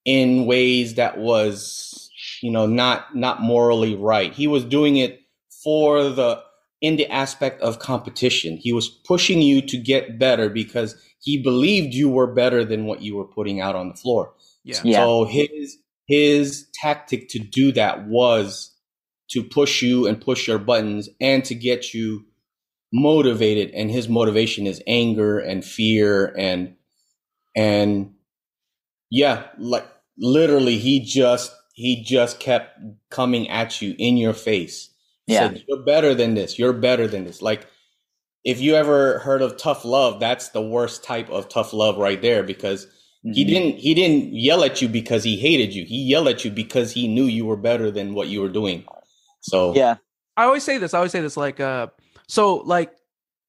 in ways that was you know not not morally right. He was doing it for the in the aspect of competition. He was pushing you to get better because he believed you were better than what you were putting out on the floor. yeah Yeah. So his his tactic to do that was to push you and push your buttons and to get you motivated and his motivation is anger and fear and and yeah like literally he just he just kept coming at you in your face Yeah. said you're better than this you're better than this like if you ever heard of tough love that's the worst type of tough love right there because he Mhm. didn't he didn't yell at you because he hated you he yelled at you because he knew you were better than what you were doing so Yeah. I always say this. I always say this. Like, uh, so like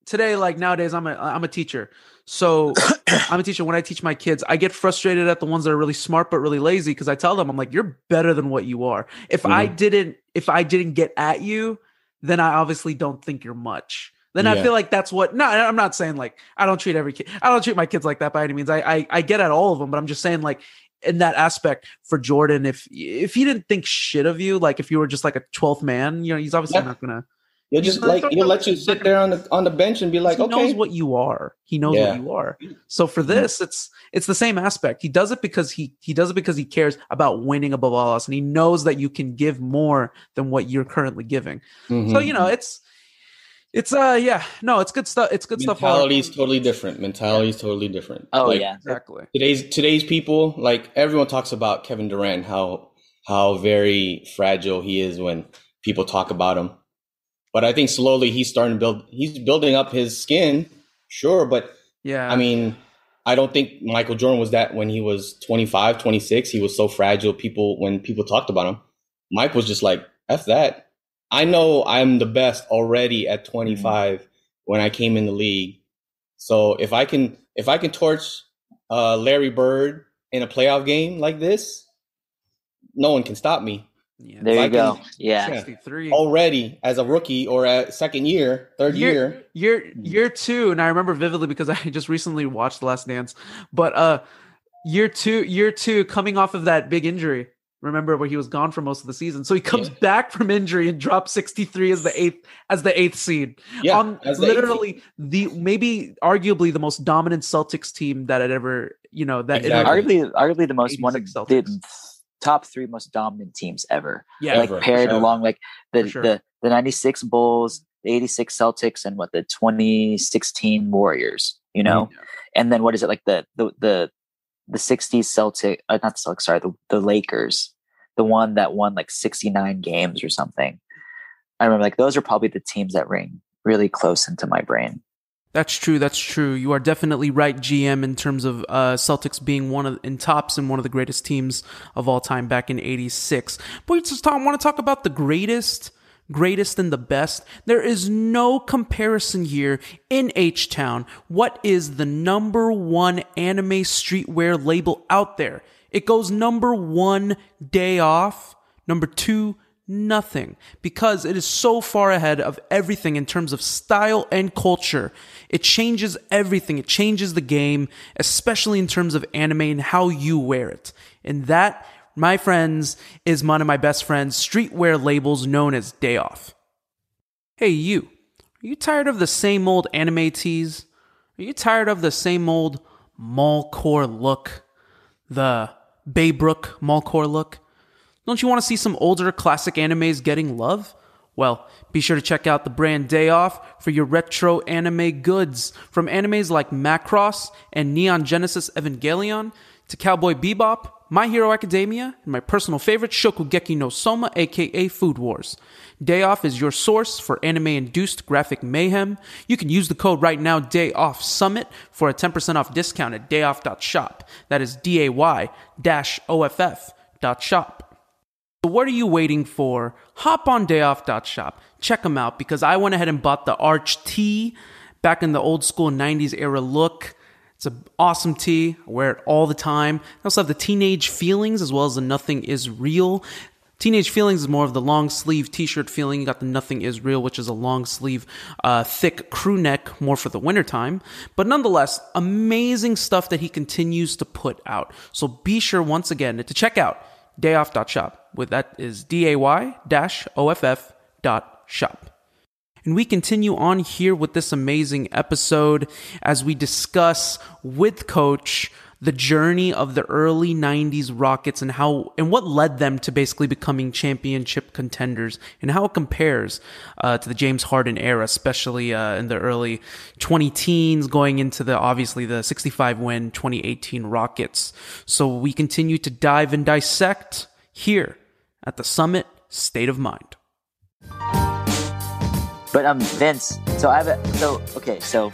today, like nowadays, I'm a I'm a teacher. So I'm a teacher. When I teach my kids, I get frustrated at the ones that are really smart but really lazy because I tell them, I'm like, you're better than what you are. If I mm-hmm. didn't, if I didn't get at you, then I obviously don't think you're much. Then I feel like that's what. No, I'm not saying like I don't treat every kid. I don't treat my kids like that by any means. I I, I get at all of them, but I'm just saying like in that aspect for Jordan, if if he didn't think shit of you, like if you were just like a 12th man, you know, he's obviously Yeah. not gonna. You'll just like he'll let you sit there on the on the bench and be like, okay. he okay, knows what you are. He knows Yeah. what you are. So for this, it's it's the same aspect. He does it because he he does it because he cares about winning above all else, and he knows that you can give more than what you're currently giving. Mhm. So you know, it's it's uh yeah, no, it's good stuff. It's good stuff. all mentality is totally different. Mentality is totally different. Oh Like, yeah. exactly. today's today's people like everyone talks about Kevin Durant how how very fragile he is when people talk about him. But I think slowly he's starting to build he's building up his skin, sure, but Yeah, I mean I don't think Michael Jordan was that when he was 25, 26, he was so fragile people when people talked about him. Mike was just like F that. I know I'm the best already at 25 when I came in the league. So if I can if I can torch uh, Larry Bird in a playoff game like this, no one can stop me. Yeah. There If I you go. Yeah. Yeah. 63. Already as a rookie or a second year, third year. year year two and i remember vividly because i just recently watched the last dance but uh year two year two coming off of that big injury remember where he was gone for most of the season so he comes Yeah. back from injury and drops 63 as the eighth as the eighth seed Yeah, on as eighth literally the maybe arguably the most dominant celtics team that had ever you know that Exactly. Arguably, arguably the most one of 86 the Celtics. Top three most dominant teams ever. yeah like Ever, paired ever. along like the, sure. the the 96 bulls the 86 celtics and what the 2016 warriors you know Mm-hmm. and then what is it like the the the, the 60s celtic uh, not the celtics sorry the, the lakers the one that won like 69 games or something i remember like those are probably the teams that ring really close into my brain That's true. That's true. You are definitely right, GM, in terms of uh, Celtics being one of in tops and one of the greatest teams of all time back in '86. But talk, want to talk about the greatest, greatest and the best. There is no comparison here in H Town. What is the number one anime streetwear label out there? It goes number one, day off. Number two, nothing because it is so far ahead of everything in terms of style and culture. It changes everything. It changes the game, especially in terms of anime and how you wear it. And that, my friends, is one of my best friends' streetwear labels known as Day Off. Hey, you. Are you tired of the same old anime tees? Are you tired of the same old mallcore look? The Baybrook mallcore look? Don't you want to see some older classic animes getting love? Well, be sure to check out the brand Day Off for your retro anime goods. From animes like Macross and Neon Genesis Evangelion to Cowboy Bebop, My Hero Academia, and my personal favorite Shokugeki no Soma aka Food Wars. Day Off is your source for anime induced graphic mayhem. You can use the code right now Day Off Summit for a 10% off discount at dayoff.shop. That is D A Y dash O F F dot shop. So what are you waiting for? Hop on dayoff.shop. Check them out because I went ahead and bought the Arch tee back in the old school 90s era look. It's an awesome tee. I wear it all the time. I also have the Teenage Feelings as well as the Nothing Is Real. Teenage Feelings is more of the long sleeve t-shirt feeling. You got the Nothing Is Real, which is a long sleeve, uh, thick crew neck, more for the wintertime. But nonetheless, amazing stuff that he continues to put out. So be sure once again to check out dayoff.shop. With that is D-A-Y dash O-F-F dot shop. And we continue on here with this amazing episode as we discuss with Coach the journey of the early 90s Rockets and how and what led them to basically becoming championship contenders and how it compares uh, to the James Harden era, especially uh, in the early 20 teens going into the obviously the 65 win 2018 Rockets. So we continue to dive and dissect here at the Summit State of Mind. But um, Vince. So I have a so okay. So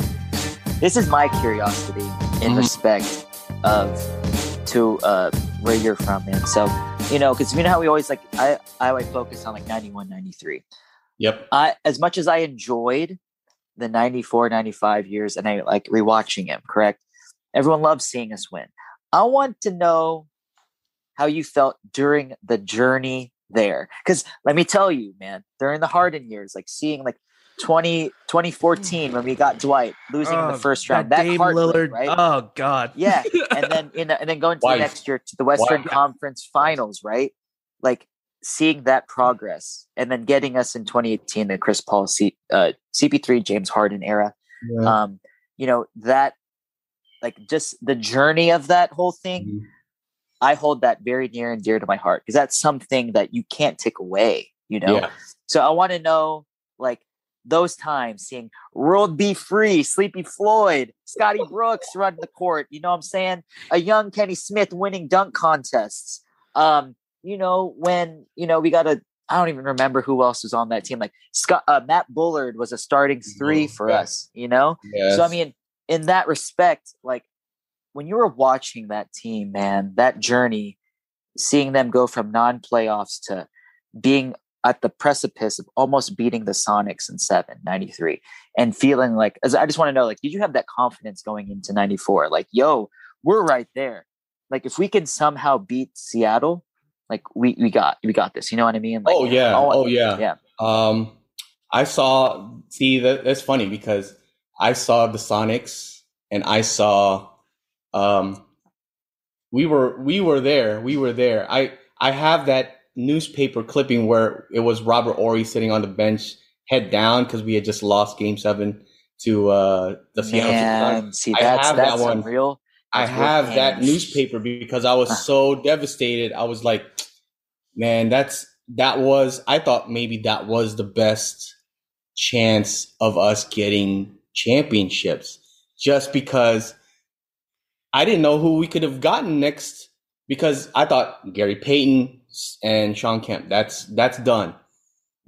this is my curiosity in Mhm. respect of to uh where you're from, man. So you know, because you know how we always like I I always focus on like 91, 93. Yep. I as much as I enjoyed the 94, 95 years, and I like rewatching him. Correct. Everyone loves seeing us win. I want to know how you felt during the journey there. Because let me tell you, man, during the Harden years, like seeing like 20, 2014 when we got Dwight losing in the Oh, first round, that that Dame Lillard. right? Oh God. yeah, and then in the, and then going to Why? the next year to the Western Why? Conference Finals, right? Like seeing that progress, and then getting us in 2018 the Chris Paul, C, uh, CP3, James Harden era. Um, you know that, like just the journey of that whole thing. Mhm. I hold that very near and dear to my heart because that's something that you can't take away. You know, Yeah. so I want to know, like, those times seeing World B. Free, Sleepy Floyd, Scotty Brooks run the court. You know what I'm saying? A young Kenny Smith winning dunk contests. Um, you know, when, you know, we got a, I don't even remember who else was on that team. Like Scott, uh, Matt Bullard was a starting three Oh, for yeah. us, you know? Yes. So, I mean, in that respect, like when you were watching that team, man, that journey, seeing them go from non playoffs to being at the precipice of almost beating the Sonics in 7, 93, and feeling like, as I just want to know, like, did you have that confidence going into 94? Like, yo, we're right there. Like, if we can somehow beat Seattle, like we, we got we got this. You know what I mean? Like, oh yeah. Want- oh yeah. yeah. Um, I saw. See, that that's funny because I saw the Sonics and I saw. Um, we were we were there. We were there. I I have that newspaper clipping where it was Robert Horry sitting on the bench, head down, because we had just lost Game Seven to uh, the Seattle. Man, see, I that's have that one. real. I That's real have that newspaper because I was Huh. so devastated. I was like, man, that's that was I thought maybe that was the best chance of us getting championships just because I didn't know who we could have gotten next because I thought Gary Payton and Shawn Kemp that's that's done.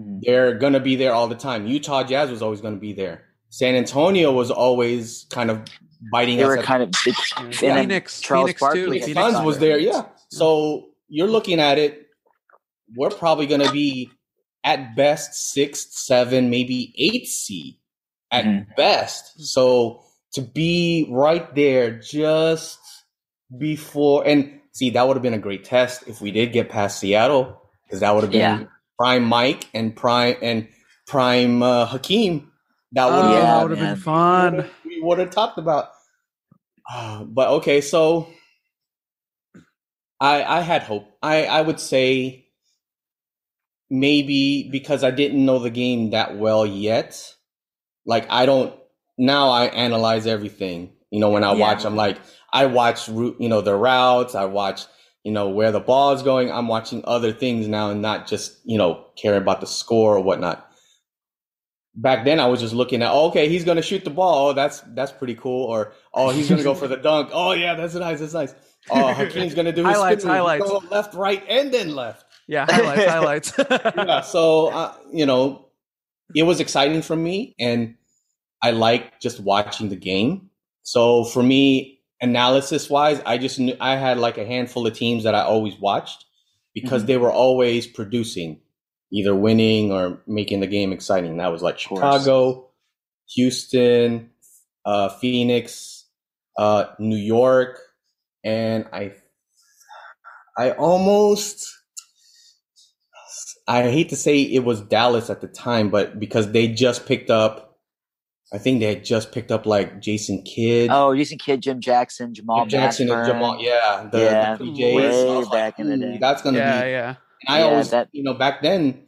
Mhm. They're gonna be there all the time. Utah Jazz was always gonna be there. San Antonio was always kind of biting They us. were at- kind of big. Phoenix, Charles Phoenix Barkley too. was Phoenix Suns was there, yeah. So you're looking at it. We're probably going to be at best sixth, seven, maybe eight seed at Mhm. best. So to be right there just before, and see, that would have been a great test if we did get past Seattle, because that would have been Yeah. prime Mike and prime and prime uh, Hakeem. That would Oh, have Yeah, that would have man. been fun. we would have talked about. Uh, but okay, so I I had hope. I I would say maybe because I didn't know the game that well yet. Like I don't now I analyze everything. You know, when I Yeah. watch, I'm like I watch you know, the routes. I watch, you know, where the ball is going. I'm watching other things now and not just you know caring about the score or whatnot back then I was just looking at, oh, okay, he's gonna shoot the ball. Oh, that's that's pretty cool. Or oh, he's gonna go for the dunk. Oh yeah, that's nice. That's nice. Oh, Hakeem's gonna do his Highlights, spin highlights. go left, right, and then left. Yeah, highlights, highlights. Yeah. So uh, you know, it was exciting for me, and I like just watching the game. So for me, analysis wise, I just knew I had like a handful of teams that I always watched because Mhm. they were always producing, either winning or making the game exciting. That was like. Chicago, Houston, uh, Phoenix, uh, New York, and I, I almost, I hate to say it was Dallas at the time, but because they just picked up, I think they had just picked up like Jason Kidd, Oh, Jason Kidd, Jim Jackson, Jamal Jim Jackson, and Jamal. Yeah, the, Yeah, the PJs. way So like, back in the day." That's gonna yeah, be yeah. and I Yeah, always, that- you know, back then,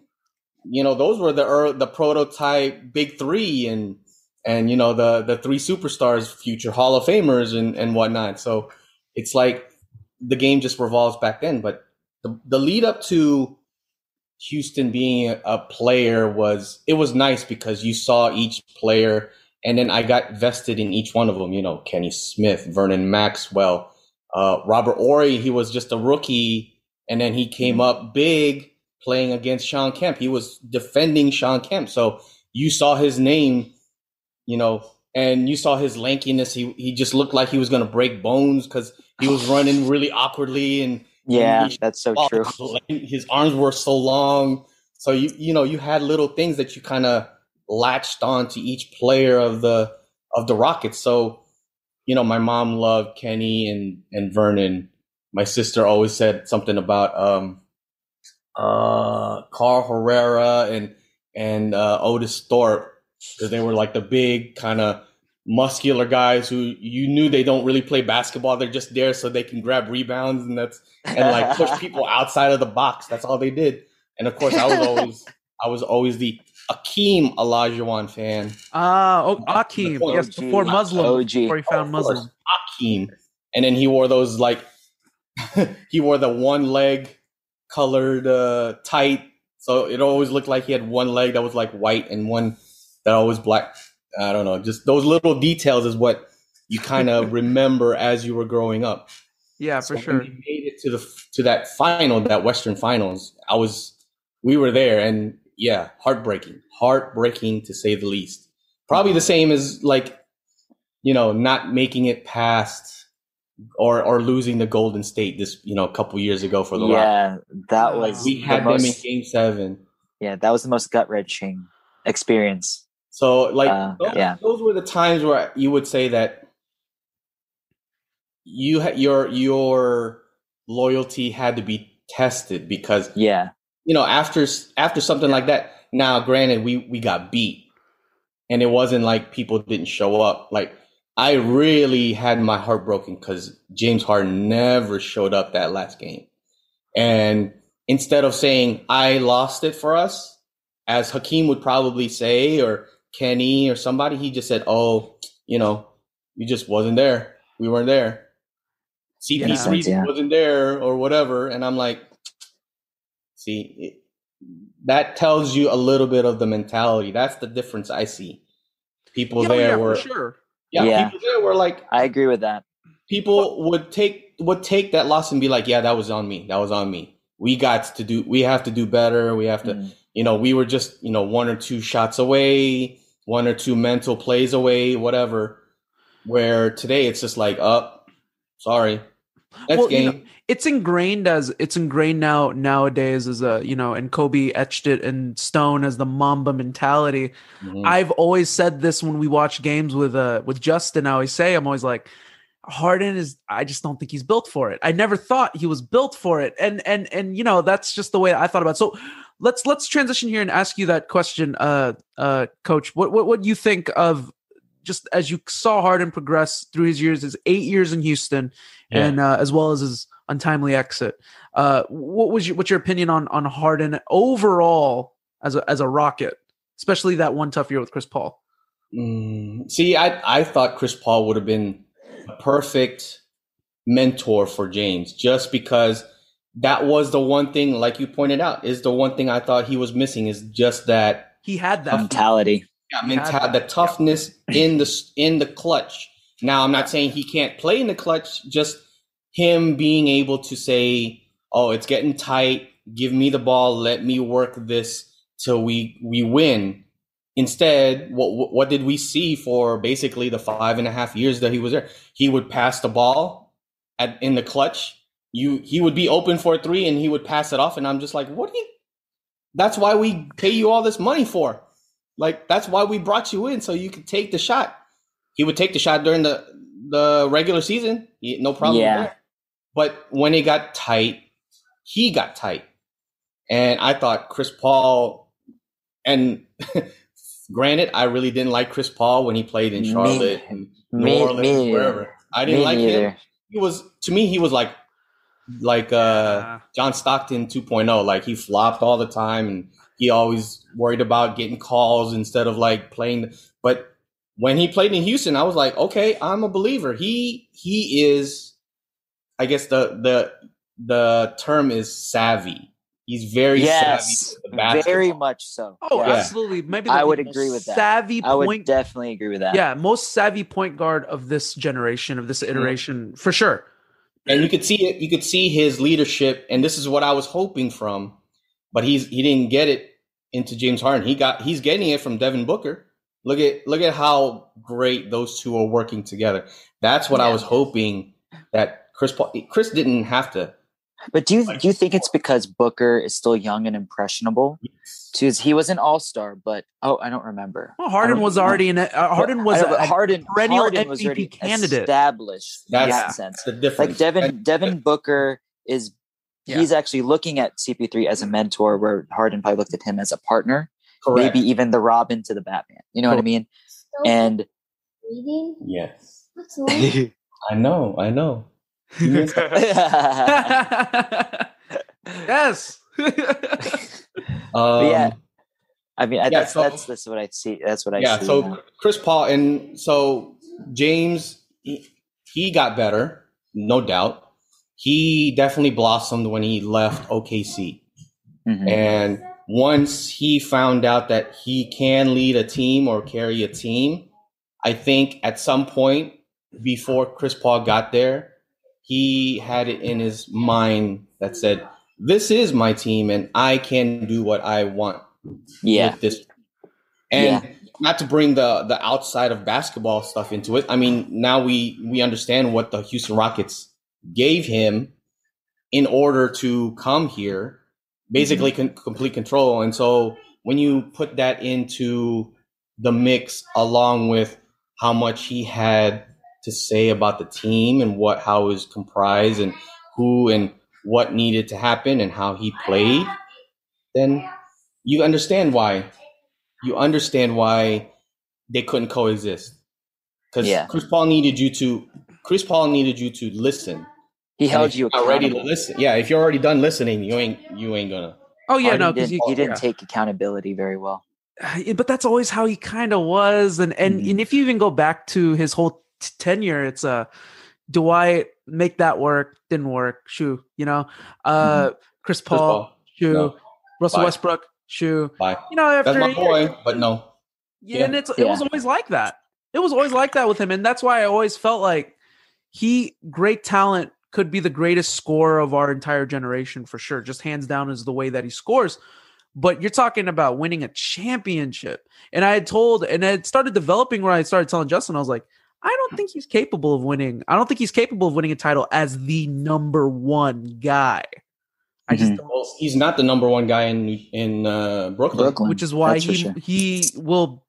you know, those were the ear the prototype big three, and and you know the the three superstars, future Hall of Famers, and and whatnot. So it's like the game just revolves back then. But the the lead up to Houston being a, player was it was nice because you saw each player, and then I got vested in each one of them. You know, Kenny Smith, Vernon Maxwell, uh, Robert Horry. He was just a rookie and then he came up big playing against Shawn Kemp. He was defending Shawn Kemp, so you saw his name, you know, and you saw his lankiness. He he just looked like he was going to break bones because he was running really awkwardly, and Yeah, that's so true. His arms were so long, so you you know you had little things that you kind of latched on to each player of the of the Rockets. So you know, my mom loved Kenny and and Vernon. My sister always said something about um uh Carl Herrera and and uh, Otis Thorpe because they were like the big kind of muscular guys who you knew they don't really play basketball. They're just there so they can grab rebounds and that's and like push people outside of the box. That's all they did. And of course, I was always I was always the Akeem Olajuwon fan. Ah, oh, Akeem. OG. Yes, before Muslim. OG. Before he found Of course, Muslim. Akeem. And then he wore those like he wore the one leg colored uh tight. So it always looked like he had one leg that was like white and one that always black. I don't know. Just those little details is what you kind of remember as you were growing up. Yeah, So for when sure. we made it to the to that final, that Western Finals. I was, we were there, and yeah, heartbreaking, heartbreaking to say the least. Probably the same as like, you know, not making it past or or losing the Golden State this you know a couple years ago for the Rockets. yeah, that was We the had them in Game Seven. yeah, that was the most gut wrenching experience. So like Uh, those, yeah. those were the times where you would say that you had your your loyalty had to be tested because Yeah, you know after after something like that now granted we we got beat. And it wasn't like people didn't show up. Like I really had my heart broken because James Harden never showed up that last game. And instead of saying I lost it for us as Hakeem would probably say or Kenny or somebody he just said oh you know you just wasn't there we weren't there CP3 Yeah. wasn't there or whatever and I'm like see it, that tells you a little bit of the mentality that's the difference I see people yeah, there yeah, were for sure. yeah, Yeah. people there were like I agree with that. people would take would take that loss and be like, yeah, that was on me. That was on me. We got to do. We have to do better. We have to. Mm. You know, we were just you know one or two shots away. One or two mental plays away, whatever. Where today it's just like, up, oh, sorry, next Well, game. you know, it's ingrained as it's ingrained now nowadays as a you know and kobe etched it in stone as the mamba mentality Mhm. i've always said this when we watch games with uh with justin i always say i'm always like harden is i just don't think he's built for it i never thought he was built for it and and and you know that's just the way i thought about it. so let's let's transition here and ask you that question uh uh coach what what, what do you think of just as you saw harden progress through his years his eight years in houston Yeah. and uh, as well as his untimely exit. Uh, what was your what's your opinion on on Harden overall as a as a Rocket, especially that one tough year with Chris Paul? Mm, see, I I thought Chris Paul would have been a perfect mentor for James, just because that was the one thing, like you pointed out, is the one thing I thought he was missing is just that He had that. mentality. yeah, He had mental, that, the toughness in the in the clutch. Now, I'm not saying he can't play in the clutch, just him being able to say, "Oh, it's getting tight. Give me the ball. Let me work this till we we win." Instead, what what did we see for basically the five and a half years that he was there? He would pass the ball at in the clutch. You he would be open for a three and he would pass it off, and I'm just like, "What? Do you, that's why we pay you all this money for." Like that's why we brought you in so you could take the shot. He would take the shot during the the regular season, He- no problem. Yeah. there. But when it got tight, he got tight, and I thought Chris Paul. And granted, I really didn't like Chris Paul when he played in Me- Charlotte and New me- Orleans, me wherever. I didn't Me like him. He was to me, he was like like uh Uh, John Stockton 2.0. Like he flopped all the time and he always worried about getting calls instead of like playing. But when he played in Houston, I was like, okay, I'm a believer. He he is, I guess the the the term is savvy. He's very Yes, savvy. with very much so. oh, Yeah. absolutely. Maybe I would agree with that. Savvy I would point. definitely agree with that. yeah, most savvy point guard of this generation of this iteration for sure. And you could see it. You could see his leadership, and this is what I was hoping from. But he's he didn't get it into James Harden. He got he's getting it from Devin Booker. Look at look at how great those two are working together. That's what I was hoping that Chris Paul. Chris didn't have to. But do you do you think it's because Booker is still young and impressionable? Too, he was an All Star, but oh, I don't remember. Well, Harden was already in. A, uh, Harden was I a, Harden. perennial Harden was MVP already candidate. established That's that sense. the difference. Like Devin, Devin Booker is. Yeah. He's actually looking at CP3 as a mentor, where Harden probably looked at him as a partner, Correct. maybe even the Robin to the Batman. You know what I mean? And reading? Yes, What's? I know. I know. You missed that. yes. Um, yeah. I mean, I yeah, that's, so- that's that's what I see. That's what I yeah. see. So now. Chris Paul and so James, he, he got better, no doubt. He definitely blossomed when he left OKC. Mhm. And once he found out that he can lead a team or carry a team, I think at some point before Chris Paul got there, he had it in his mind that said, This is my team and I can do what I want yeah, with this. And not to bring the the outside of basketball stuff into it. I mean, now we we understand what the Houston Rockets gave him in order to come here, basically mm-hmm. con- complete control. And so when you put that into the mix along with how much he had to say about the team and what how it was comprised and who and what needed to happen and how he played, then you understand why you understand why they couldn't coexist. Because Yeah. Chris Paul needed you to Chris Paul needed you to listen. he And held you you're not ready to listen. Yeah, if you're already done listening, you ain't you ain't gonna. oh yeah, Harden no, because didn't, you, didn't yeah. take accountability very well. But that's always how he kind of was and and, Mhm. and if you even go back to his whole t- tenure it's uh do i make that work? Didn't work. Shoo you know? Uh chris Chris paul, Paul, shoo. No. russell Bye. westbrook shoo. Bye. you know after That's my a year- boy, but no. yeah, and it's it was always like that. It was always like that with him and that's why i always felt like he great talent could be the greatest scorer of our entire generation for sure just hands down is the way that he scores. But you're talking about winning a championship. And I had told, and it started developing where I started telling Justin, I was like, I don't think he's capable of winning. I don't think he's capable of winning a title as the number one guy. I just Mhm. don't Well, he's not the number one guy in in uh, Brooklyn. Brooklyn, which is why that's he sure. he will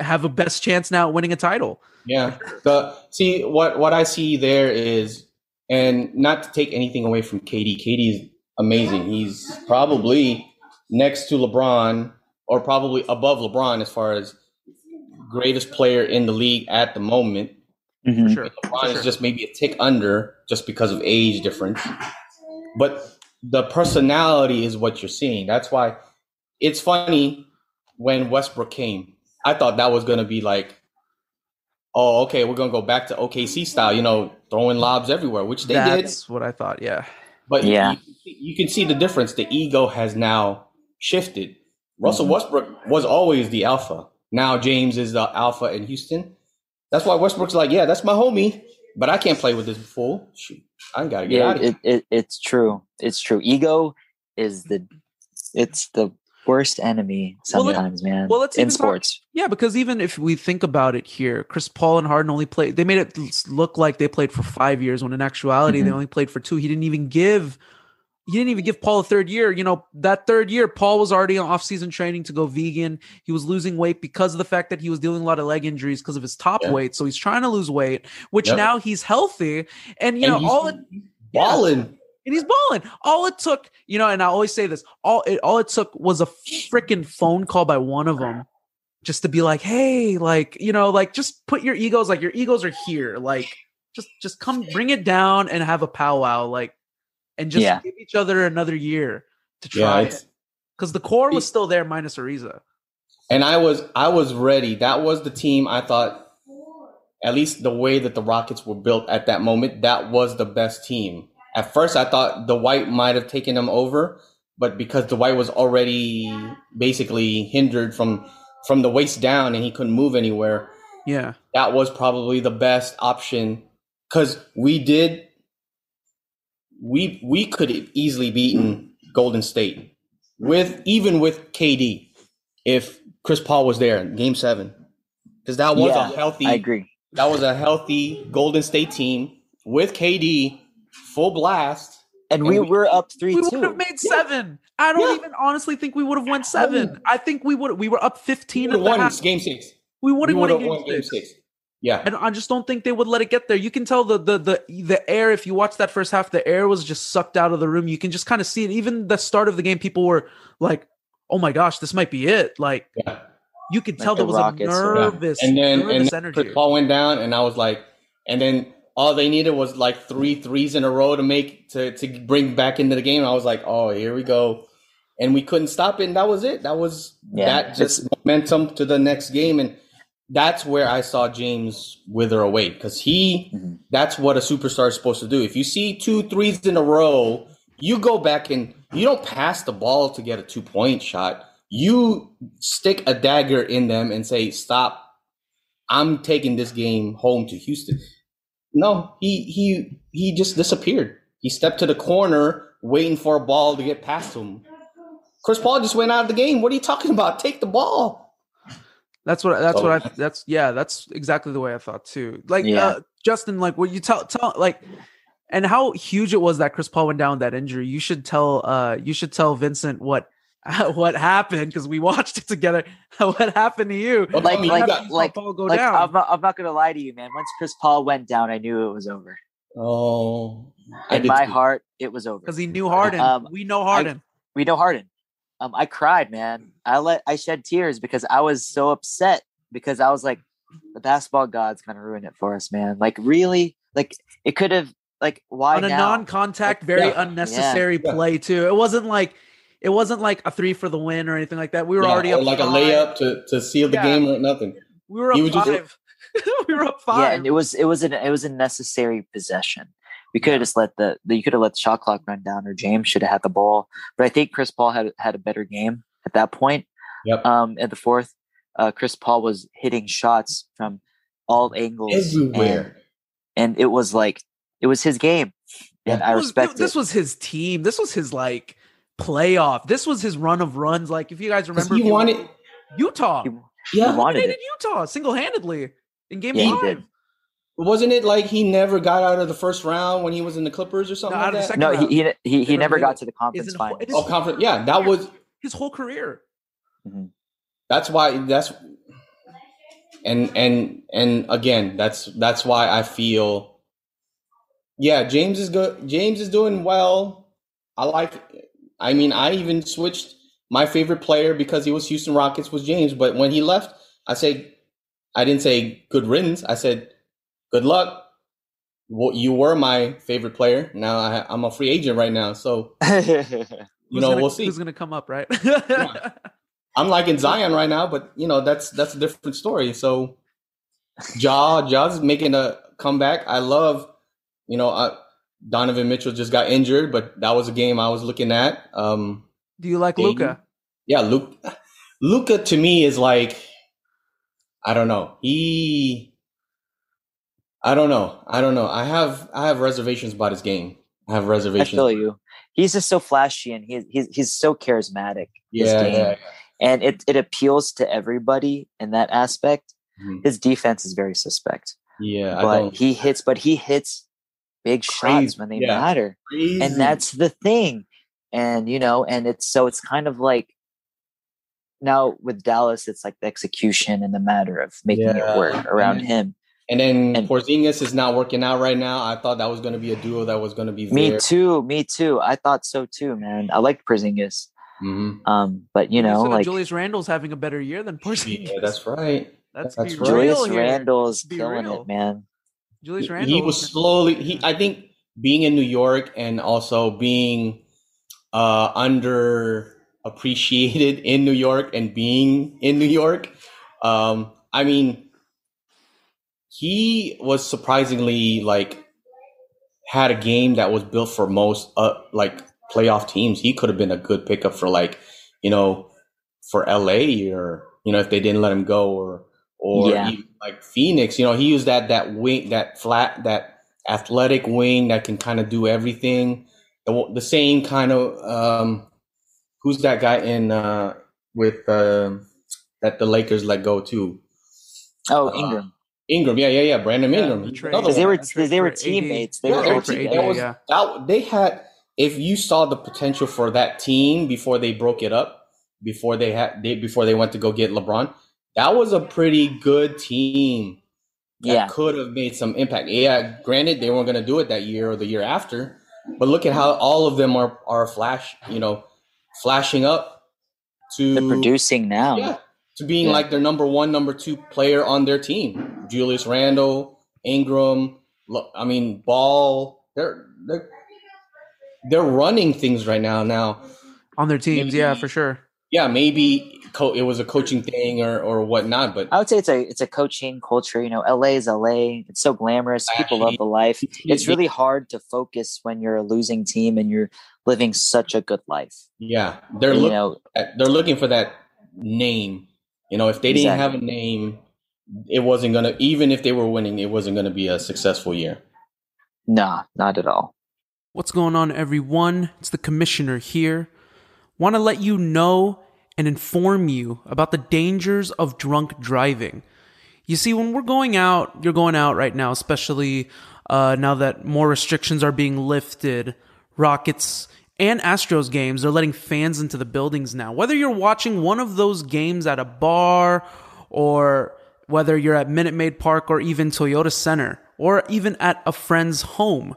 have a best chance now at winning a title. Yeah. The see what what I see there is, and not to take anything away from KD. KD's amazing. He's probably next to LeBron, or probably above LeBron as far as greatest player in the league at the moment. Mhm. For sure. LeBron For is just maybe a tick under just because of age difference. But the personality is what you're seeing. That's why it's funny when Westbrook came. I thought that was going to be like, oh, okay, we're going to go back to OKC style, you know, throwing lobs everywhere, which they did. That's what I thought. Yeah. But Yeah. you, you can see the difference. The ego has now shifted. Russell Mhm. Westbrook was always the alpha. Now James is the alpha in Houston. That's why Westbrook's like, yeah, that's my homie, but I can't play with this fool. Shoot, I gotta get yeah, out of here. it, it, it's true. It's true. Ego is the it's the worst enemy Well, let- sometimes, man. well, let's in even talk- sports. Yeah, because even if we think about it here, Chris Paul and Harden only played. They made it look like they played for five years, when in actuality they Mhm. only played for two. He didn't even give. He didn't even give Paul a third year. You know, that third year, Paul was already on off-season training to go vegan. He was losing weight because of the fact that he was dealing a lot of leg injuries because of his top Yeah. weight. So he's trying to lose weight, which Yep. now he's healthy. And you And know, all it balling. and he's balling. All it took, you know, and I always say this: all it all it took was a freaking phone call by one of them, just to be like, "Hey, like, you know, like, just put your egos, like, your egos are here, like, just, just come, bring it down, and have a powwow, like, and just Yeah. give each other another year to try it's- it, because the core was still there minus Ariza. And I was I was ready. That was the team I thought at least the way that the Rockets were built at that moment, that was the best team. At first I thought the White might have taken them over, but because the White was already basically hindered from from the waist down and he couldn't move anywhere, Yeah, that was probably the best option cuz we did we we could have easily beaten Golden State with even with KD if Chris Paul was there in game 7 cuz that was Yeah, a healthy I agree. that was a healthy Golden State team with KD full blast And And we we- were up three we two. would have made seven. I don't Yeah. even honestly think we would have won seven. I think we would. We were up fifteen would at have the won half. game 6 We would we have won have won game game six. 6 yeah And I just don't think they would let it get there. You can tell the the the the air. If you watch that first half, the air was just sucked out of the room. You can just kind of see it. Even the start of the game, people were like, "Oh my gosh, this might be it!" Like yeah you could Like tell there was Rockets a were- nervous, and then nervous and then energy. Chris Paul went down, and I was like, and then all they needed was like three threes in a row to make to to bring back into the game. I was like, oh, here we go, and we couldn't stop it. And that was it. That was Yeah, that just momentum to the next game, and that's where I saw James wither away because he Mhm. that's what a superstar is supposed to do. If you see two threes in a row, you go back and you don't pass the ball to get a two point shot. You stick a dagger in them and say, "Stop! I'm taking this game home to Houston." No, he he he just disappeared. He stepped to the corner, waiting for a ball to get past him. Chris Paul just went out of the game. What are you talking about? Take the ball. That's what that's So- what I that's yeah, that's exactly the way I thought too. Like Yeah. uh, Justin, like what you tell tell like and how huge it was that Chris Paul went down with that injury. You should tell uh you should tell Vincent what what happened because we watched it together. what happened to you? Well, Like- I like- you got- You saw like- Paul go Like down. I'm not, I'm not gonna lie to you, man. Once Chris Paul went down, I knew it was over. oh, In my too. heart, it was over. because he knew Harden. Um, we know Harden. we know Harden. Um, I cried, man. I let I shed tears because I was so upset because I was like, the basketball gods kind of ruined it for us, man. Like really, like it could have, like why on a now? non-contact, Like, very yeah. unnecessary Yeah. play too. It wasn't like it wasn't like a three for the win or anything like that. We were Yeah, already up like a layup to, to seal the Yeah. game or nothing. We were up was just- five. we were up five. yeah, and it was it was an it was a necessary possession. We could have just let the, the you could have let the shot clock run down, or James should have had the ball. But I think Chris Paul had had a better game at that point. Yep. Um, at the fourth, uh, Chris Paul was hitting shots from all angles Everywhere. and, and it was like it was his game, and Yeah. I It respect This it. was his team. This was his like playoff. This was his run of runs. Like if you guys remember, he wanted, Utah. He, He yeah, wanted dominated it. Utah single handedly in game Yeah, he five. Did. wasn't it like he never got out of the first round when he was in the Clippers or something No, out like of that? second no, round. he he he, he Never never got it. to the conference Isn't it- finals. Oh, conference. Yeah, that was. His whole career. Mm-hmm. That's why. That's. And and and again, that's that's why I feel. Yeah, James is good. James is doing well. I like. I mean, I even switched my favorite player because he was Houston Rockets was James. But when he left, I say, I didn't say good riddance. I said, good luck. Well, you were my favorite player. Now I, I'm a free agent right now, so you Who's know gonna, we'll see. who's gonna come up, right? I'm liking Zion right now, but you know that's that's a different story. So, Ja Ja's making a comeback. I love, you know, uh, Donovan Mitchell just got injured, but that was a game I was looking at. Um, Do you like Luka? yeah, Luke, Luka to me is like, I don't know. He, I don't know. I don't know. I have I have reservations about his game. I have reservations. I feel you. He's just so flashy and he's he's he's so charismatic. his Yeah, game. yeah. And it it appeals to everybody in that aspect. Mhm. His defense is very suspect. Yeah, I but he hits but he hits big Crazy, shots when they yeah. matter. Crazy. And that's the thing. And you know, and it's so it's kind of like now with Dallas, it's like the execution and the matter of making Yeah, it work around him. And then And- Porzingis is not working out right now. I thought that was going to be a duo that was going to be Me there. too, me too. I thought so too, man. I like Porzingis. Mhm. Um, but you know, said like Julius Randle's having a better year than Porzingis. Yeah, that's right. Let's that's be right. Julius here. Randle's killing real. it, man. Julius He- Randle. He was slowly. He, I think, being in New York and also being uh, under appreciated in New York and being in New York. Um, I mean, he was surprisingly like had a game that was built for most uh, like playoff teams. He could have been a good pickup for like you know for LA or you know if they didn't let him go or or Yeah. even, like Phoenix. You know he used that that wing that flat that athletic wing that can kind of do everything. The, the same kind of um, who's that guy in uh, with um that the Lakers let go too. Oh, Uh, Ingram. Ingram, yeah, yeah, yeah. Brandon Yeah, Ingram. the He's trade. another Because they were Yeah, they were teammates. They Yeah, were they trade were for both team- AD, that was yeah. that they had. If you saw the potential for that team before they broke it up, before they had they before they went to go get LeBron, that was a pretty good team. That Yeah. could have made some impact. Yeah, granted they weren't going to do it that year or the year after, but look at how all of them are are flash, you know, flashing up to They're producing now. yeah, to being Yeah. like their number one, number two player on their team. Julius Randle, Ingram. I mean, Ball. They're they're they're running things right now. Now, on their teams. Yeah, for sure. yeah, maybe co- it was a coaching thing or or whatnot, but I would say it's a it's a coaching culture. You know, LA is LA. It's so glamorous. People love the life. It's really hard to focus when you're a losing team and you're living such a good life. yeah. They're you looking know, they're looking for that name. You know, if they didn't have a name, it wasn't gonna. Even if they were winning, it wasn't gonna be a successful year. nah, not at all. What's going on, everyone? It's the commissioner here. Want to let you know and inform you about the dangers of drunk driving. You see, when we're going out, you're going out right now, especially uh, now that more restrictions are being lifted. Rockets and Astros games, they're letting fans into the buildings now. Whether you're watching one of those games at a bar or whether you're at Minute Maid Park or even Toyota Center or even at a friend's home,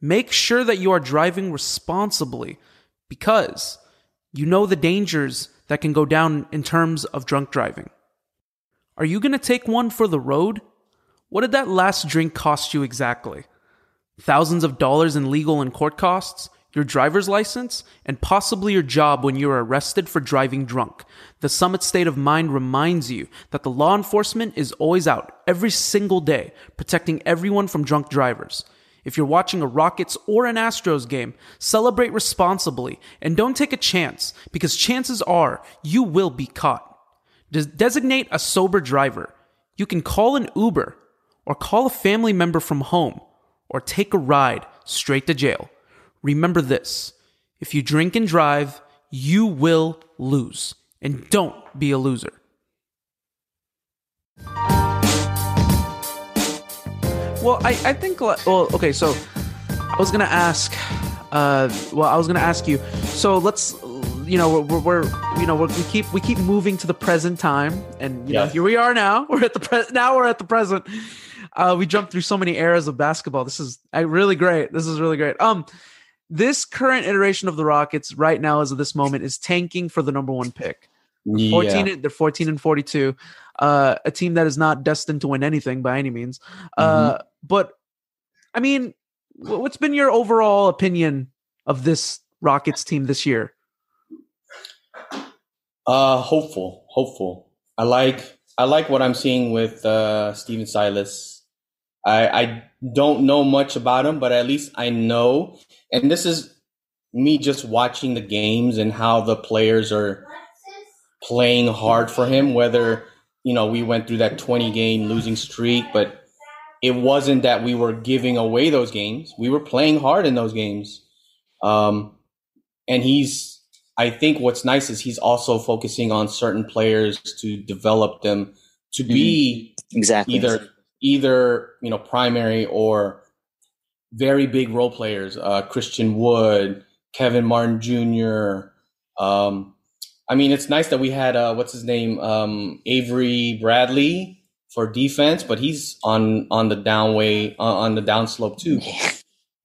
Make sure that you are driving responsibly because you know the dangers that can go down in terms of drunk driving. Are you going to take one for the road? What did that last drink cost you exactly? Thousands of dollars in legal and court costs? Your driver's license? And possibly your job when you're arrested for driving drunk. The Summit State of Mind reminds you that the law enforcement is always out every single day protecting everyone from drunk drivers. If you're watching a Rockets or an Astros game, celebrate responsibly and don't take a chance because chances are you will be caught. Des- designate a sober driver. You can call an Uber or call a family member from home or take a ride straight to jail. Remember this If you drink and drive, you will lose. And don't be a loser. Well, I, I think, well, okay, so I was going to ask, uh, well, I was going to ask you, so let's, you know, we're, we're you know, we're, we keep, we keep moving to the present time and, you know, here we are now, we're at the present, now we're at the present. Uh, we jumped through so many eras of basketball. This is uh, really great. This is really great. Um, this current iteration of the Rockets right now, as of this moment, is tanking for the number one pick. 14 Yeah. and- they're 14 and 42 uh a team that is not destined to win anything by any means uh but i mean what's been your overall opinion of this rockets team this year Uh, hopeful, hopeful. I like I like what I'm seeing with uh, Stephen Silas. I I don't know much about him, but at least I know, and this is me just watching the games and how the players are playing hard for him. Whether you know we went through that 20 game losing streak, but it wasn't that we were giving away those games. We were playing hard in those games. Um, and he's I think what's nice is he's also focusing on certain players to develop them to be Exactly. either either you know primary or very big role players. Uh, Christian Wood, Kenyon Martin Jr. Um, I mean, it's nice that we had uh, what's his name, um, Avery Bradley for defense, but he's on on the downway uh, on the downslope too.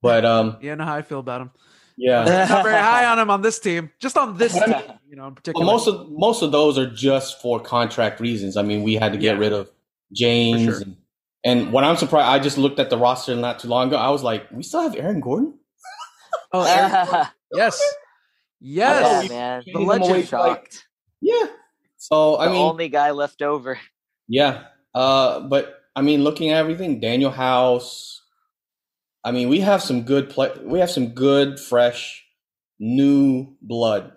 But um, yeah I know how i feel about him yeah, not very high on him on this team just on this team you know in Well, particular most of most of those are just for contract reasons. I mean, we had to get Yeah. rid of James, sure. and, and what I'm surprised, I just looked at the roster not too long ago. I was like, we still have Aaron Gordon. oh Aaron- yes yes yeah, man. the legend. away for, like- Shocked. Yeah. So I the mean, only guy left over. yeah. Uh, but I mean, looking at everything, Danuel House. I mean, we have some good play. We have some good, fresh, new blood,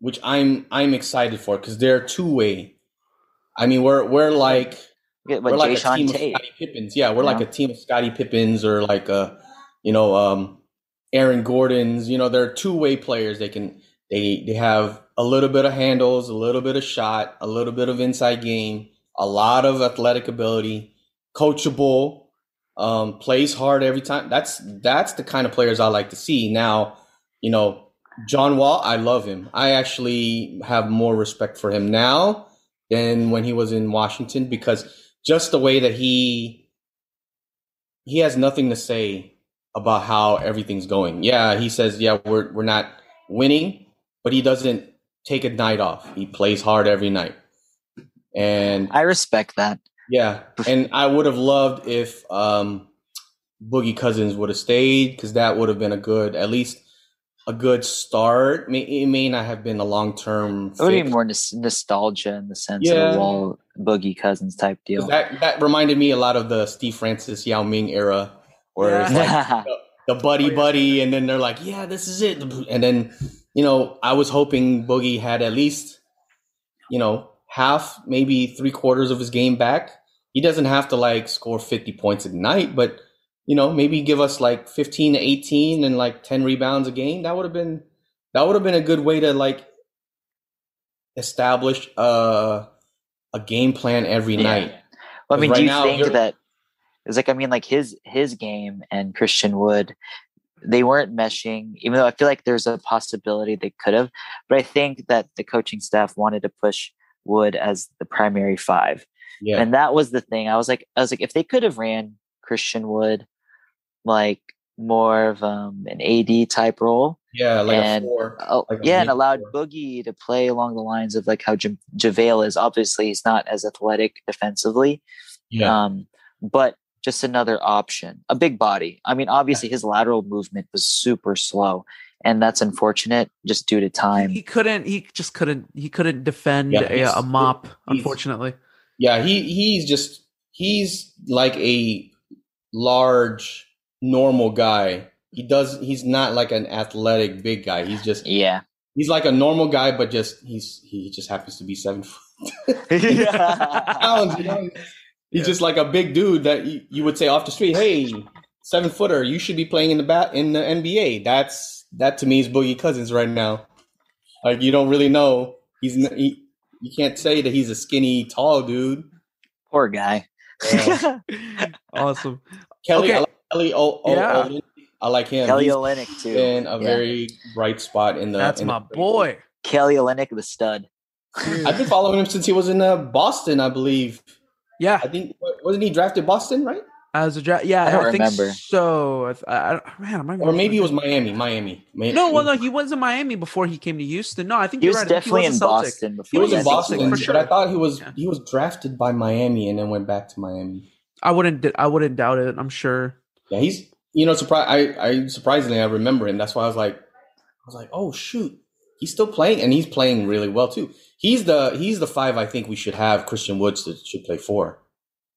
which I'm I'm excited for because they're two way. I mean, we're we're like Get we're like a Jay team of Tate. Scottie Pippins. Yeah, we're like a team of Scottie Pippins or like a, you know, um, Aaron Gordon's. You know, they're two way players. They can they they have a little bit of handles, a little bit of shot, a little bit of inside game, a lot of athletic ability, coachable, um, plays hard every time. That's that's the kind of players I like to see. Now, you know, John Wall, I love him. I actually have more respect for him now than when he was in Washington because just the way that he he has nothing to say about how everything's going. Yeah, he says, yeah, we're we're not winning, but he doesn't take a night off. He plays hard every night. And I respect that. yeah, and I would have loved if um, Boogie Cousins would have stayed because that would have been a good, at least a good start. It may not have been a long term. It would be more nos- nostalgia in the sense Yeah. of a Wall Boogie Cousins type deal. That that reminded me a lot of the Steve Francis Yao Ming era, where it's like the buddy buddy, and then they're like, yeah, this is it, and then you know, I was hoping Boogie had at least, you know, half, maybe three quarters of his game back. He doesn't have to like score fifty points a night, but you know, maybe give us like fifteen to eighteen and like ten rebounds a game. That would have been that would have been a good way to like establish a a game plan every Yeah. night. Well, I mean, do you now, think that it's like I mean, like his his game and Christian Wood, they weren't meshing. Even though I feel like there's a possibility they could have, but I think that the coaching staff wanted to push Wood as the primary five, Yeah. and that was the thing. I was like, I was like, if they could have ran Christian Wood like more of um, an AD type role, Yeah, like and a four. Oh, like a yeah, and allowed four. Boogie to play along the lines of like how Ja- JaVale is. Obviously, he's not as athletic defensively, Yeah. um, but just another option. A big body. I mean, obviously, his lateral movement was super slow, and that's unfortunate just due to time. he couldn't he just couldn't he couldn't defend Yeah, a, a mop unfortunately Yeah, he he's just he's like a large normal guy. He does he's not like an athletic big guy. He's just Yeah. he's like a normal guy, but just he's he just happens to be seven foot yeah. pounds. You know? He's just like a big dude that you, you would say off the street, hey, seven footer, you should be playing in the bat in the NBA. That's that to me is Boogie Cousins right now. Like you don't really know. He's he, you can't say that he's a skinny, tall dude. Poor guy. Yeah. awesome. Kelly, Okay. Kelly o- o- Yeah. Olynyk. I like him. Kelly He's Olynyk too. In a Yeah. very bright spot in the. That's in my the- boy. Kelly Olynyk, the stud. I've been following him since he was in uh, Boston, I believe. Yeah, I think wasn't he drafted Boston, right? as a draft, yeah, I don't think remember. so. I, th- I, I don't- man, I'm Or maybe it was Miami. Miami. May- No, well, no, he was in Miami before he came to Houston. No, I think He you're was right. Definitely he in was a Celtic. Boston He was in I Boston, so, for but. I thought he was Yeah. he was drafted by Miami and then went back to Miami. I wouldn't. I wouldn't doubt it. I'm sure. Yeah, he's you know surprise. I I surprisingly I remember him. That's why I was like I was like oh shoot he's still playing and he's playing really well too. He's the he's the five I think we should have Christian Woods that should play four.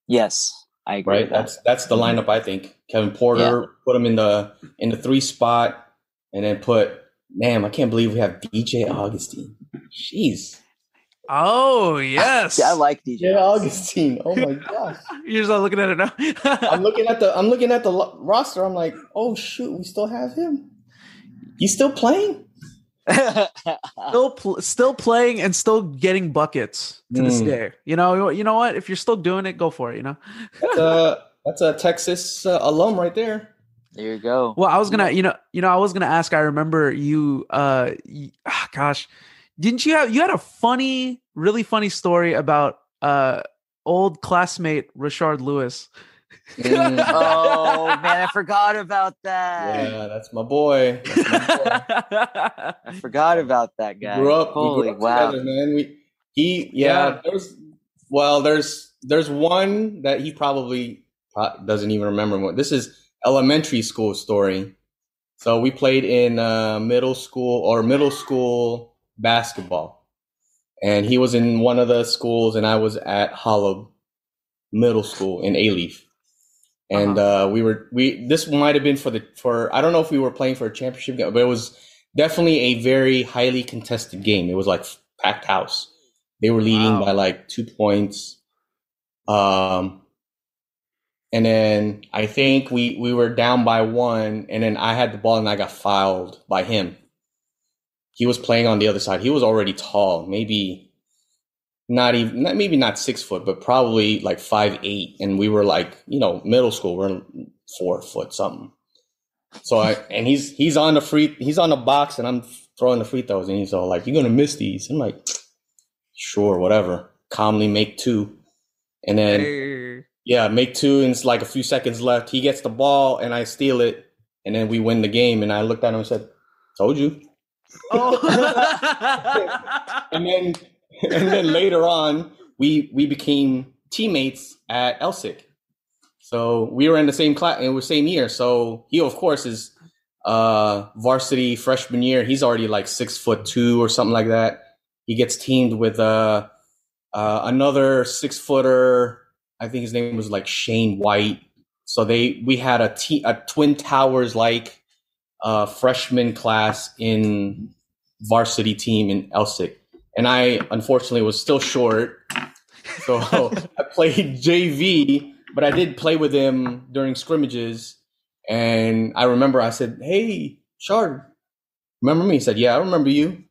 Yes, I agree. Right, that. that's that's the mm-hmm. lineup I think. Kevin Porter put him in the in the three spot and then put damn I can't believe we have DJ Augustin. Jeez, Oh yes. Yeah, I like DJ. DJ Augustin. Oh my gosh. You're just not looking at it now. I'm looking at the I'm looking at the roster. I'm like, oh shoot, we still have him. He's still playing. still, pl- still playing and still getting buckets to this Mm. day. You know. You know what? If you're still doing it, go for it. You know. That's a that's a Texas uh, alum right there. there you go. Well, I was gonna, you know, you know, I was gonna ask. I remember you. Uh, y- ah, gosh, didn't you have? You had a funny, really funny story about uh old classmate Rashard Lewis. Mm. oh man, I forgot about that. Yeah, that's my boy. That's my boy. I forgot about that guy. We grew up, Holy we grew up wow. together, man. We he yeah, Yeah. There's well, there's there's one that he probably doesn't even remember. What this is elementary school story. So we played in uh, middle school or middle school basketball, and he was in one of the schools, and I was at Holub Middle School in Alief. And uh, we were we this might have been for the for I don't know if we were playing for a championship game, but it was definitely a very highly contested game. It was like packed house. They were leading Wow. by like two points. Um, and then I think we we were down by one, and then I had the ball and I got fouled by him. He was playing on the other side. He was already tall, maybe not even not, maybe not six foot, but probably like five eight. And we were like, you know, middle school. We're four foot something. So I and he's he's on the free he's on the box and I'm throwing the free throws and he's all like, "You're gonna miss these." I'm like, "Sure, whatever." Calmly make two, and then Hey. yeah, make two, and it's like a few seconds left. He gets the ball, and I steal it, and then we win the game. And I looked at him and said, "Told you." Oh. And then, and then later on, we we became teammates at Elsik. So we were in the same class, and we're same year. So he, of course, is uh varsity freshman year. He's already like six foot two or something like that. He gets teamed with uh, uh another six footer. I think his name was like Shane White. So they we had a te- a twin towers like uh freshman class in varsity team in Elsik. And I unfortunately was still short. So I played JV, but I did play with him during scrimmages. And I remember I said, Hey, Shard, remember me? He said, Yeah, I remember you.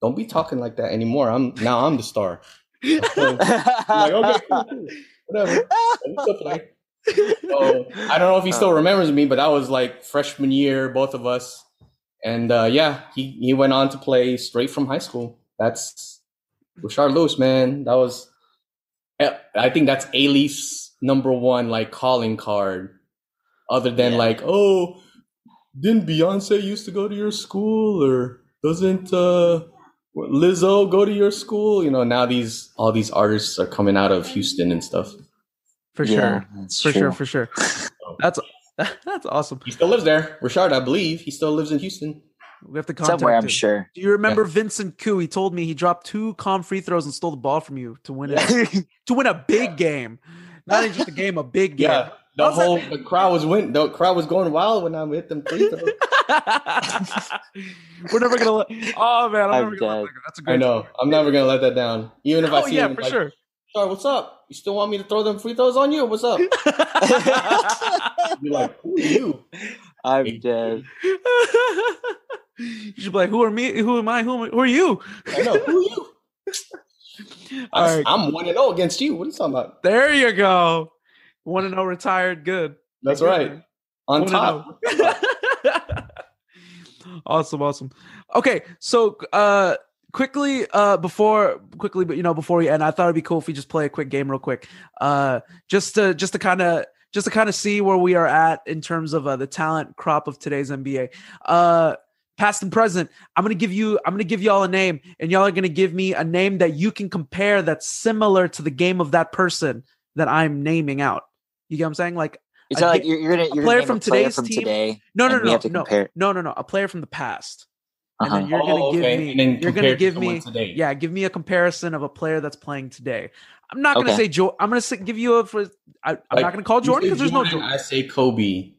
Don't be talking like that anymore. I'm now I'm the star. I'm like, okay, cool, cool. Whatever. We still play. So I don't know if he still remembers me, but that was like freshman year, both of us. And uh, yeah, he, he went on to play straight from high school. That's Rashard Lewis, man. That was, eh, I think that's A number one like calling card. Other than Yeah. like, oh, didn't Beyonce used to go to your school, or doesn't uh, Lizzo go to your school? You know, now these all these artists are coming out of Houston and stuff. For Yeah, sure. For true. sure. For sure. That's that's awesome. He still lives there, Rashard. I believe he still lives in Houston. We have to contact Somewhere, I'm sure. Do you remember Vincent Koo? He told me he dropped two calm free throws and stole the ball from you to win it to win a big game. Not even just a game, a big game. Yeah, the How's that- whole the crowd was win. The crowd was going wild when I hit them free throws. We're never gonna let. Oh man, I'm, I'm never gonna let that go. That's a great. I know. I'm never gonna let that down. Even if I Oh see yeah, him, for like, sure. Sorry, what's up? You still want me to throw them free throws on you? What's up? Be like, who are you? I'm dead. you should be like, who are me? Who am I? Who, am I? who are you? I know. Who are you? All I, right. I'm one and zero against you. What are you talking about? There you go. Want to know retired good. That's Good. right. On Wanna top. awesome, awesome. Okay, so uh quickly uh before quickly but you know before we end i thought it'd be cool if we just play a quick game real quick. Uh just to just to kind of just to kind of see where we are at in terms of uh, the talent crop of today's nba uh past and present i'm gonna give you i'm gonna give y'all a name and y'all are gonna give me a name that you can compare that's similar to the game of that person that i'm naming out. You get what i'm saying? Like It's A like you're, you're gonna you're player gonna from a player today's from team? today. no no no to no. no no no. A player from the past and Uh-huh. then you're gonna Oh, give okay. me you're gonna give someone me today. yeah give me a comparison of a player that's playing today i'm not gonna Okay. say joe i'm gonna say, give you a for I, i'm Like, not gonna call jordan because there's no Jordan, jordan I say Kobe,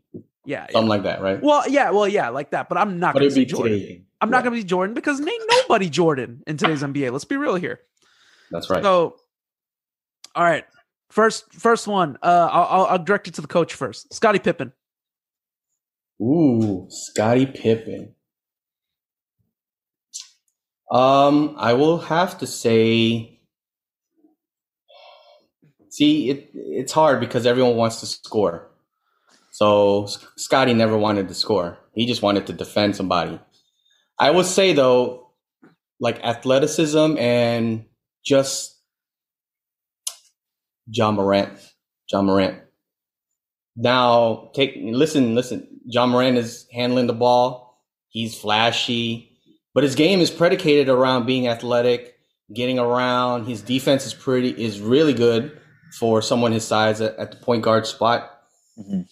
yeah, yeah something like that, right? well yeah well yeah like that but i'm not But gonna be jordan today. i'm not gonna be jordan because ain't nobody jordan in today's nba let's be real here That's right. so all right first first one uh i'll, I'll, I'll direct it to the coach first scottie pippen Ooh, Scottie Pippen. Um, I will have to say. See, it it's hard because everyone wants to score. So Scottie never wanted to score. He just wanted to defend somebody. I would say though, like athleticism and just Ja Morant. Ja Morant. Now take listen, listen. Ja Morant is handling the ball. He's flashy, but his game is predicated around being athletic, getting around. His defense is pretty is really good for someone his size at, at the point guard spot. Mhm.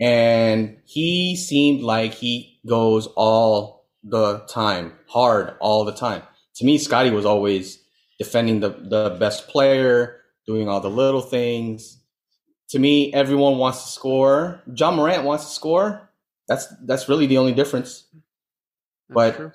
And he seemed like he goes all the time, hard all the time. To me, Scottie was always defending the, the best player, doing all the little things. To me, everyone wants to score. Ja Morant wants to score. That's that's really the only difference. That's But- true.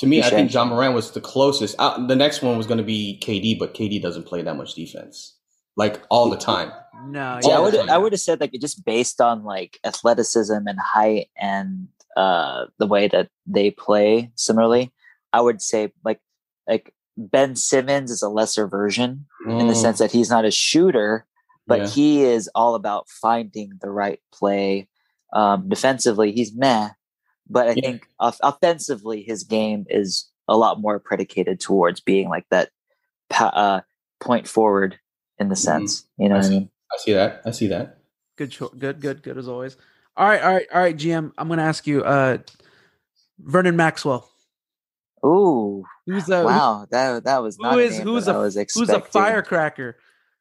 To me, I think Ja Morant was the closest. Uh, the next one was going to be KD, but KD doesn't play that much defense, like all the time. no See, I would. I would have said like just based on like athleticism and height and uh the way that they play similarly, I would say like like Ben Simmons is a lesser version in the Mm, sense that he's not a shooter, but yeah. he is all about finding the right play. Um, defensively, he's meh, but I Yeah. think off- offensively, his game is a lot more predicated towards being like that pa- uh, point forward in the sense. You know I what I see. mean? I see that. I see that. Good, cho- good, good, good as always. All right, all right, all right, GM. I'm gonna ask you, uh, Vernon Maxwell. Ooh, Who's the wow, that that was who not a is- name who's that a- I was who's a firecracker?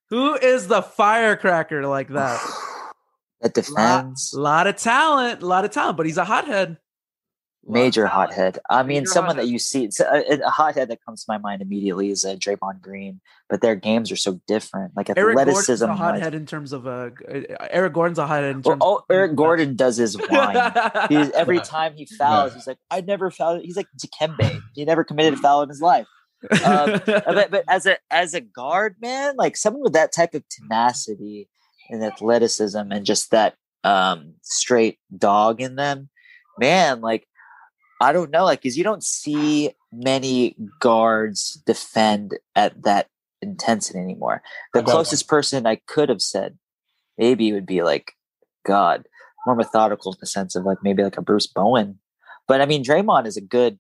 Who is the firecracker like that? that defends. lot of talent, a lot of talent, but he's a hothead. Major talent. hothead. I mean, Major someone hothead. that you see, a, a hothead that comes to my mind immediately is uh, Draymond Green, but their games are so different. Like Eric Gordon's athleticism. a hothead in terms of uh, Eric Gordon's a hothead in Well, terms. oh, Eric Gordon does his whine. He's, every Yeah. time he fouls, Yeah. he's like, "I never fouled." He's like Dikembe. He never committed a foul in his life. Um, but, but as a as a guard, man, like someone with that type of tenacity and athleticism and just that um straight dog in them, man, like I don't know, like because you don't see many guards defend at that intensity anymore. The I got closest person I could have said maybe would be like God, more methodical in the sense of like maybe like a Bruce Bowen. But I mean, Draymond is a good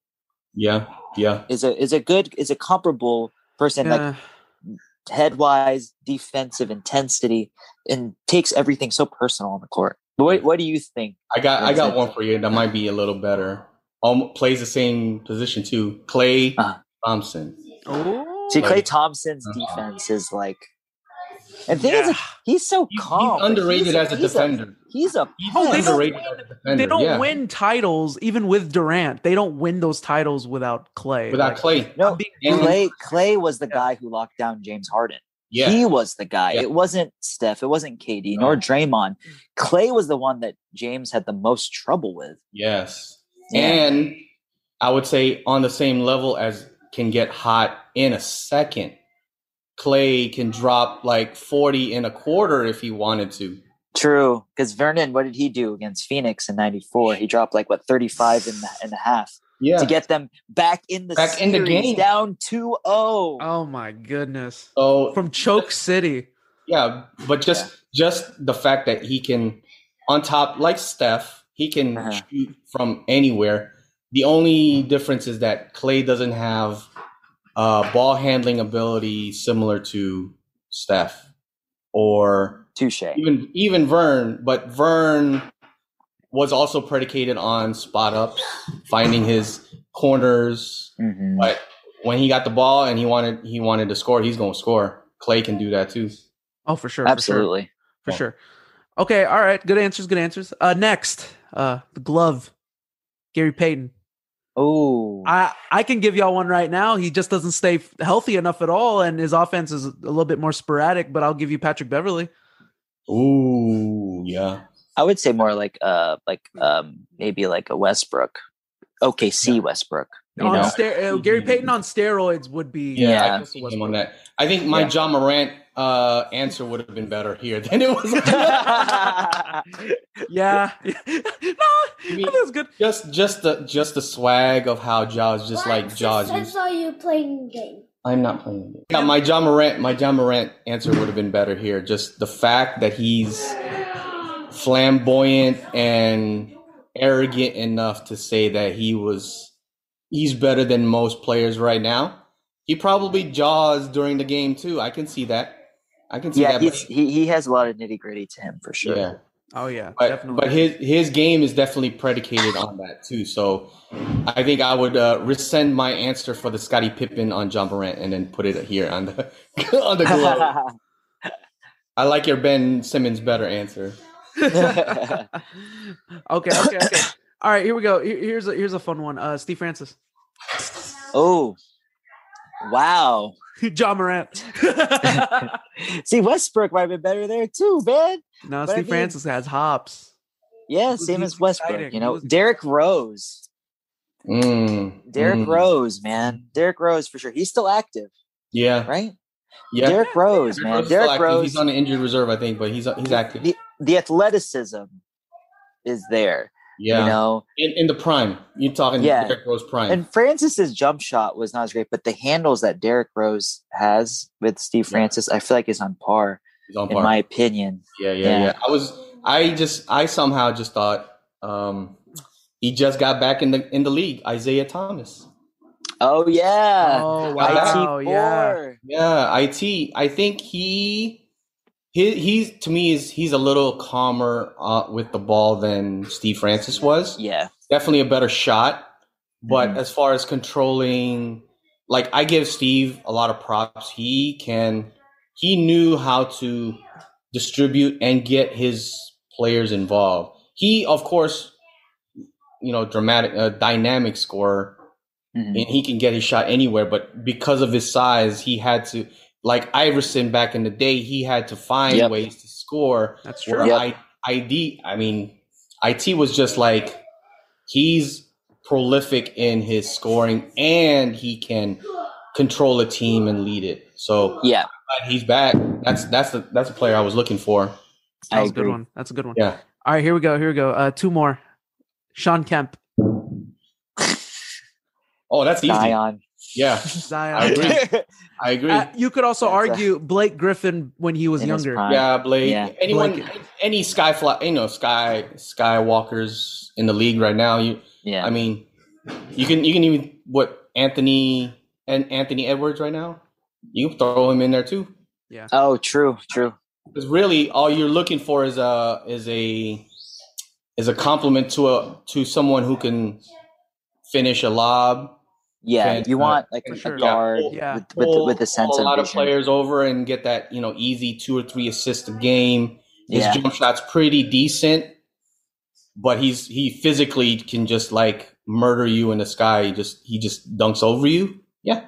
Yeah, yeah. is a is a good is a comparable person like Yeah. head wise, defensive intensity, and takes everything so personal on the court. But what what do you think? I got I got Exactly. one for you that might be a little better. Um, plays the same position too. Klay Uh-huh. Thompson. Oh, See, Klay Thompson's Uh-huh. defense is like, and the thing is, Yeah. like, he's so calm. he's underrated he's as a he's defender. he's a He's Oh, they don't underrated win- as a defender. they don't yeah. win titles even with Durant. They don't win those titles without Klay. without Like, Klay. no. And- Klay Klay was the Yeah. guy who locked down James Harden. Yeah, He was the guy. Yeah. It wasn't Steph. It wasn't KD No. nor Draymond. Klay was the one that James had the most trouble with. yes. Yeah. And I would say on the same level as can get hot in a second. Klay can drop like 40 in a quarter if he wanted to. True, because Vernon, what did he do against Phoenix in '94? He dropped like what 35 in the in the half Yeah. to get them back in the Back in the game. down 2-0. Oh my goodness. so From Choke City. yeah, but just just the fact that he can on top like Steph, he can Uh-huh. shoot from anywhere. The only difference is that Klay doesn't have uh, ball handling ability similar to Steph or Touche. even even Vern, but Vern was also predicated on spot ups, finding his corners. Mhm. But when he got the ball and he wanted he wanted to score, he's going to score. Klay can do that too. Oh, for sure. Absolutely. For sure. For sure. Okay. All right. Good answers. Good answers. Uh, next, uh, the glove, Gary Payton. Oh, I I can give y'all one right now. He just doesn't stay healthy enough at all, and his offense is a little bit more sporadic. But I'll give you Patrick Beverley. Ooh, yeah. I would say more like uh like um maybe like a Westbrook, OKC Westbrook. You on know, ster- uh, Gary Payton on steroids would be. Yeah, Yeah. I can see him on that. I think my Yeah. Ja Morant uh, answer would have been better here than it was. Yeah. no, mean- that's good. just just the just the swag of how Jaws just like Jaws. Since used- saw you playing game. I'm not playing. the game. Yeah, my Ja Morant, my Ja Morant answer would have been better here. Just the fact that he's flamboyant and arrogant enough to say that he was he's better than most players right now. He probably jaws during the game too. I can see that. I can see yeah, that. but- he's, he he has a lot of nitty gritty to him for sure. yeah. Oh yeah, But definitely. but his his game is definitely predicated on that too. So I think I would uh, rescind my answer for the Scottie Pippen on Ja Morant and then put it here on the on the glove. I like your Ben Simmons better answer. okay, okay, okay. All right, here we go. Here's a here's a fun one. Uh, Steve Francis, oh, wow. Ja Morant. See, Westbrook might have been better there too, man. no, But I Steve mean- Francis has hops. Yeah, was- same as Westbrook. exciting. You know, was- Derrick Rose. Mm, Derrick mm. Rose, man. Derrick Rose for sure. He's still active, Yeah, right? yeah. Derrick Rose, Derrick man. Rose Derrick. Rose. He's on the injured reserve, I think, but he's he's active. the, the athleticism is there. Yeah, You know, in, in the prime. You're talking Yeah. Derrick Rose prime. and Francis's jump shot was not as great, but the handles that Derrick Rose has with Steve Yeah. Francis, I feel like is on par, he's on in par. my opinion. Yeah, yeah, Yeah. yeah. I was, I just, I somehow just thought um, he just got back in the in the league. Isaiah Thomas. Oh yeah, oh IT wow, yeah. Yeah, it. I think he, he, he's to me is he's a little calmer uh, with the ball than Steve Francis was. Yeah, Definitely a better shot, but Mhm. as far as controlling, like I give Steve a lot of props. He can, he knew how to distribute and get his players involved. He, of course, you know, dramatic, uh, dynamic scorer, Mhm. and he can get his shot anywhere. But because of his size, he had to, like Iverson back in the day, he had to find Yep. ways to score. That's Where true. Yep. I, ID, I mean, it was just like he's prolific in his scoring, and he can control a team and lead it. So yeah, glad he's back. That's that's the that's the player I was looking for. That's a good one. That's a good one. Yeah. All right, here we go. Here we go. Uh, two more. Shawn Kemp, Oh, that's easy. Zion. Yeah, Zion. I agree. I agree. Uh, you could also That's a- argue Blake Griffin when he was younger. yeah, Blake. Yeah. Anyone, Blake- any Skyfly, you know, Sky Skywalkers in the league right now. You, yeah, I mean, you can you can even what Anthony and Anthony Edwards right now. You can throw him in there too. Yeah. Oh, true, true. Because really, all you're looking for is a is a is a compliment to a to someone who can finish a lob. Yeah, And, you uh, want like for a, sure. guard Yeah. with with, pull- with a sense pull a of lot of vision. players over and get that you know easy two or three assist a game. His Yeah. jump shot's pretty decent, but he's he physically can just like murder you in the sky. He just he just dunks over you. Yeah,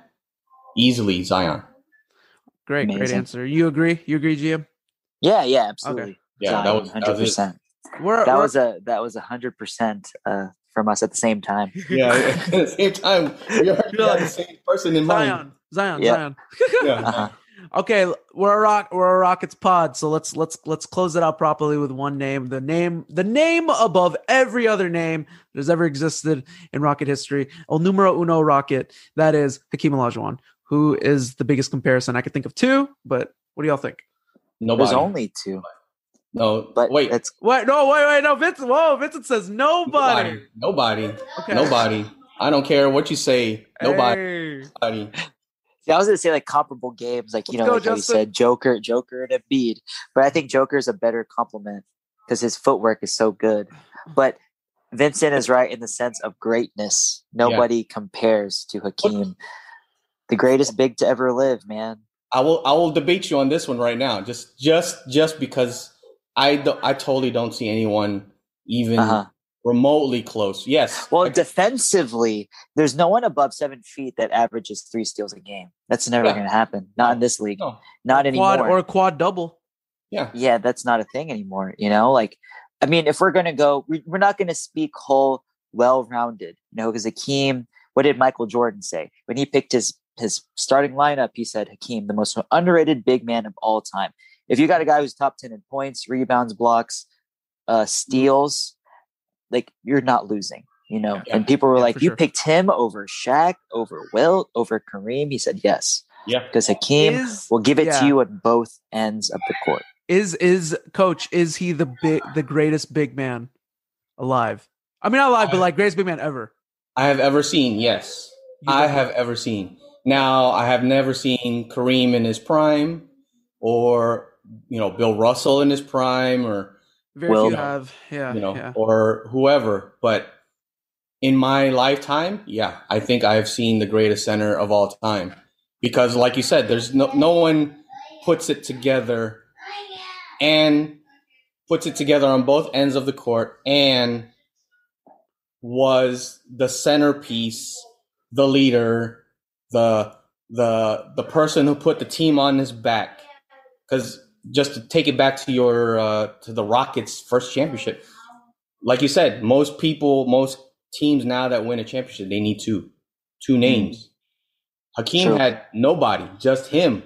easily Zion. Great, great answer. You agree? You agree, GM? Yeah, yeah, absolutely. Yeah, that was that hundred was percent. We're, That was a that was a hundred percent uh from us at the same time. Yeah, at the same time, we are, we are the same person in mind. Zion, Zion, Zion. Yeah. Uh-huh. Okay, we're a rock we're a Rockets pod, so let's let's let's close it out properly with one name. The name the name above every other name that has ever existed in Rocket history. El numero uno Rocket. That is Hakeem Olajuwon, who is the biggest comparison. I could think of two, but what do y'all think? Nobody. There's only two, no. but wait. it's Wait, no, wait, wait, no, Vincent. Whoa, Vincent says nobody. Nobody. Nobody. Okay. Nobody. I don't care what you say. Nobody. Hey. Nobody. See, I was gonna say like comparable games, like you Let's know, go, like how you said Joker, Joker and Embiid. But I think Joker is a better compliment because his footwork is so good. But Vincent is right in the sense of greatness. Nobody compares to Hakeem, the greatest big to ever live, man. I will. I will debate you on this one right now. Just, just, just because I, do, I totally don't see anyone even Uh-huh. remotely close. Yes. Well, I- defensively, there's no one above seven feet that averages three steals a game. That's never Yeah. going to happen. Not in this league. no. Not anymore. Quad or a quad double. Yeah. yeah, that's not a thing anymore. You know, like, I mean, if we're going to go, we- we're not going to speak whole, well rounded, you know, because Hakeem, what did Michael Jordan say? When he picked his, his starting lineup, he said, Hakeem, the most underrated big man of all time. If you got a guy who's top 10 in points, rebounds, blocks, uh, steals, like, you're not losing. You know, Yeah. and people were Yeah, like, "You sure. picked him over Shaq, over Wilt, over Kareem." He said, "Yes, Yeah. because Hakeem Is will give it yeah. to you at both ends of the court." is is coach is he the big the greatest big man alive? I mean, not alive, but like greatest big man ever. I have ever seen. Yes. I have ever seen. Now, I have never seen Kareem in his prime, or you know Bill Russell in his prime, or Very Will- few have. Yeah, you know, yeah. or whoever. But in my lifetime, yeah, I think I have seen the greatest center of all time. Because, like you said, there's no no one puts it together and puts it together on both ends of the court and was the centerpiece, the leader, the the the person who put the team on his back. Because just to take it back to your uh, to the Rockets' first championship, like you said, most people, most teams now that win a championship, they need two, two names. Hakeem True. had nobody, just him.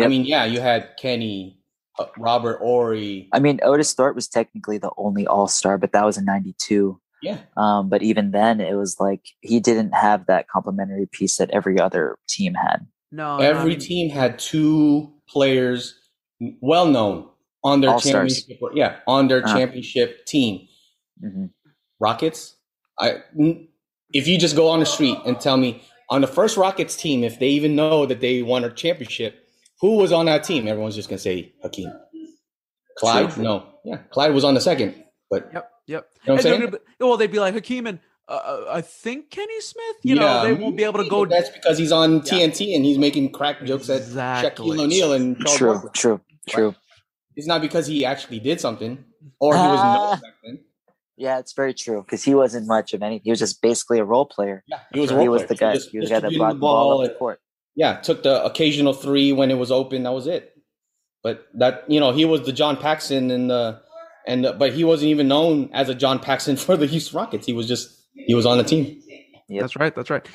I mean, yeah, you had Kenny, uh, Robert Horry. I mean, Otis Thorpe was technically the only All Star, but that was in '92. Yeah, Um, but even then, it was like he didn't have that complementary piece that every other team had. No, no, I every mean, team had two players well known on their All-stars. championship. Yeah, on their Uh-huh. championship team. hmm Rockets. I n- if you just go on the street and tell me on the first Rockets team if they even know that they won a championship, who was on that team? Everyone's just gonna say Hakeem. Clyde? True. No. Yeah, Clyde was on the second. But Yep, yep. you know what I'm saying? be- well, they'd be like Hakeem and uh, uh, I think Kenny Smith. You know, Yeah, they won't be able to go. but That's because he's on Yeah. TNT and he's making crack jokes at Exactly. Shaquille O'Neal and Charles True, Barkley. true, true. It's not because he actually did something or he was Ah. known back then. Yeah, it's very true because he wasn't much of anything. He was just basically a role player. Yeah, he was he role was player. the guy. Just he was the guy that brought the ball up the court. yeah, took the occasional three when it was open. That was it. But that you know, he was the John Paxson and the and the, but he wasn't even known as a John Paxson for the Houston Rockets. He was just he was on the team. Yep. That's right. That's right.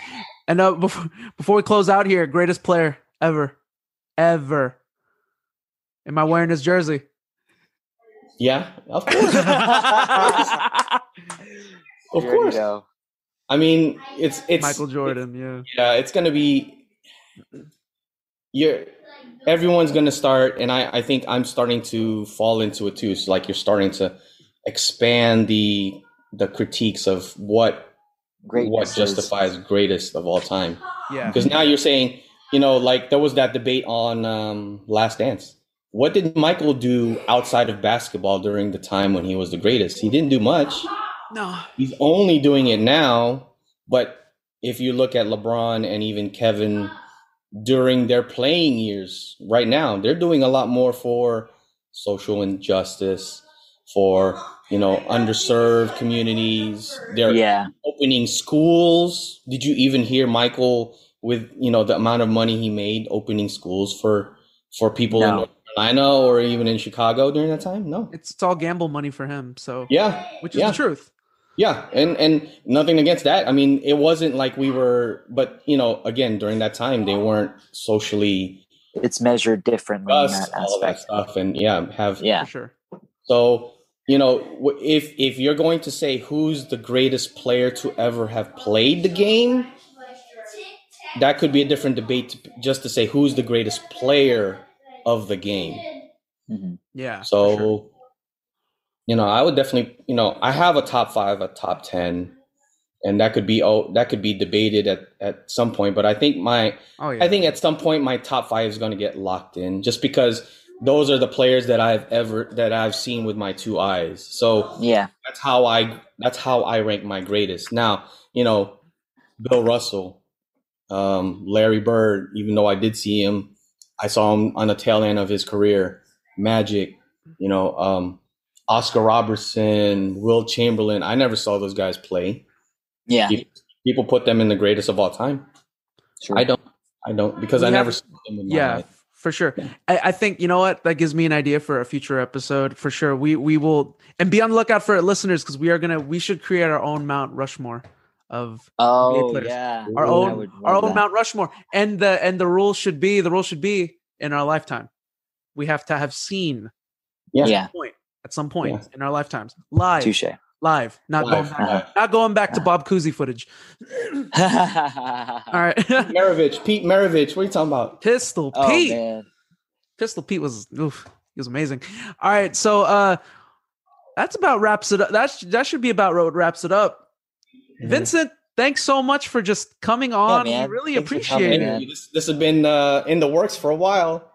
And uh, before before we close out here, greatest player ever, ever. Am I wearing his jersey? Yeah, of course, of Here you course. I mean, it's it's Michael Jordan. Yeah. Yeah, it's gonna be. You're everyone's gonna start, and I I think I'm starting to fall into it too. So like you're starting to expand the the critiques of what Great. what justifies greatest of all time. Yeah. Because now you're saying, you know, like there was that debate on um, Last Dance. What did Michael do outside of basketball during the time when he was the greatest? He didn't do much. No. He's only doing it now. But if you look at LeBron and even Kevin during their playing years right now, they're doing a lot more for social injustice, for you know underserved communities. They're Yeah. opening schools. Did you even hear Michael with you know the amount of money he made opening schools for for people in No. North Carolina or even in Chicago during that time? No. It's, it's all gamble money for him. So, Yeah. which is yeah. the truth. Yeah, and and nothing against that. I mean, it wasn't like we were, but you know, again, during that time, they weren't socially it's measured differently in Us, that all that aspect. stuff, and yeah, have Yeah. For sure. So, you know, if if you're going to say who's the greatest player to ever have played the game, that could be a different debate. To, just to say who's the greatest player of the game. Mhm. Yeah. So, sure. you know, I would definitely, you know, I have a top five, a top ten, and that could be oh, that could be debated at at some point. But I think my oh yeah. I think at some point my top five is going to get locked in, just because those are the players that I've ever that I've seen with my two eyes. So Yeah. that's how I that's how I rank my greatest. Now, you know, Bill Russell, um, Larry Bird, even though I did see him, I saw him on the tail end of his career. Magic, you know, um, Oscar Robertson, Wilt Chamberlain. I never saw those guys play. Yeah. People, people put them in the greatest of all time. Sure. I don't. I don't because We I never saw them with my yeah eyes. for sure I, I think you know what that gives me an idea for a future episode for sure we we will and be on the lookout for it listeners because we are gonna we should create our own mount rushmore of Oh players. yeah. our I own our own that. mount rushmore and the and the rule should be the rule should be in our lifetime we have to have seen Yeah. Yeah. point at some point Yeah. in our lifetimes live Touche. live not Live, going back live. not going back to bob Cousy footage all right Maravich, Pete Maravich. What are you talking about? pistol oh pete man. Pistol Pete was oof, he was amazing. All right, so uh that's about wraps it up. That's that should be about what wraps it up. Vincent, thanks so much for just coming on. we man. really Thanks appreciate coming, it. This, this has been uh, in the works for a while.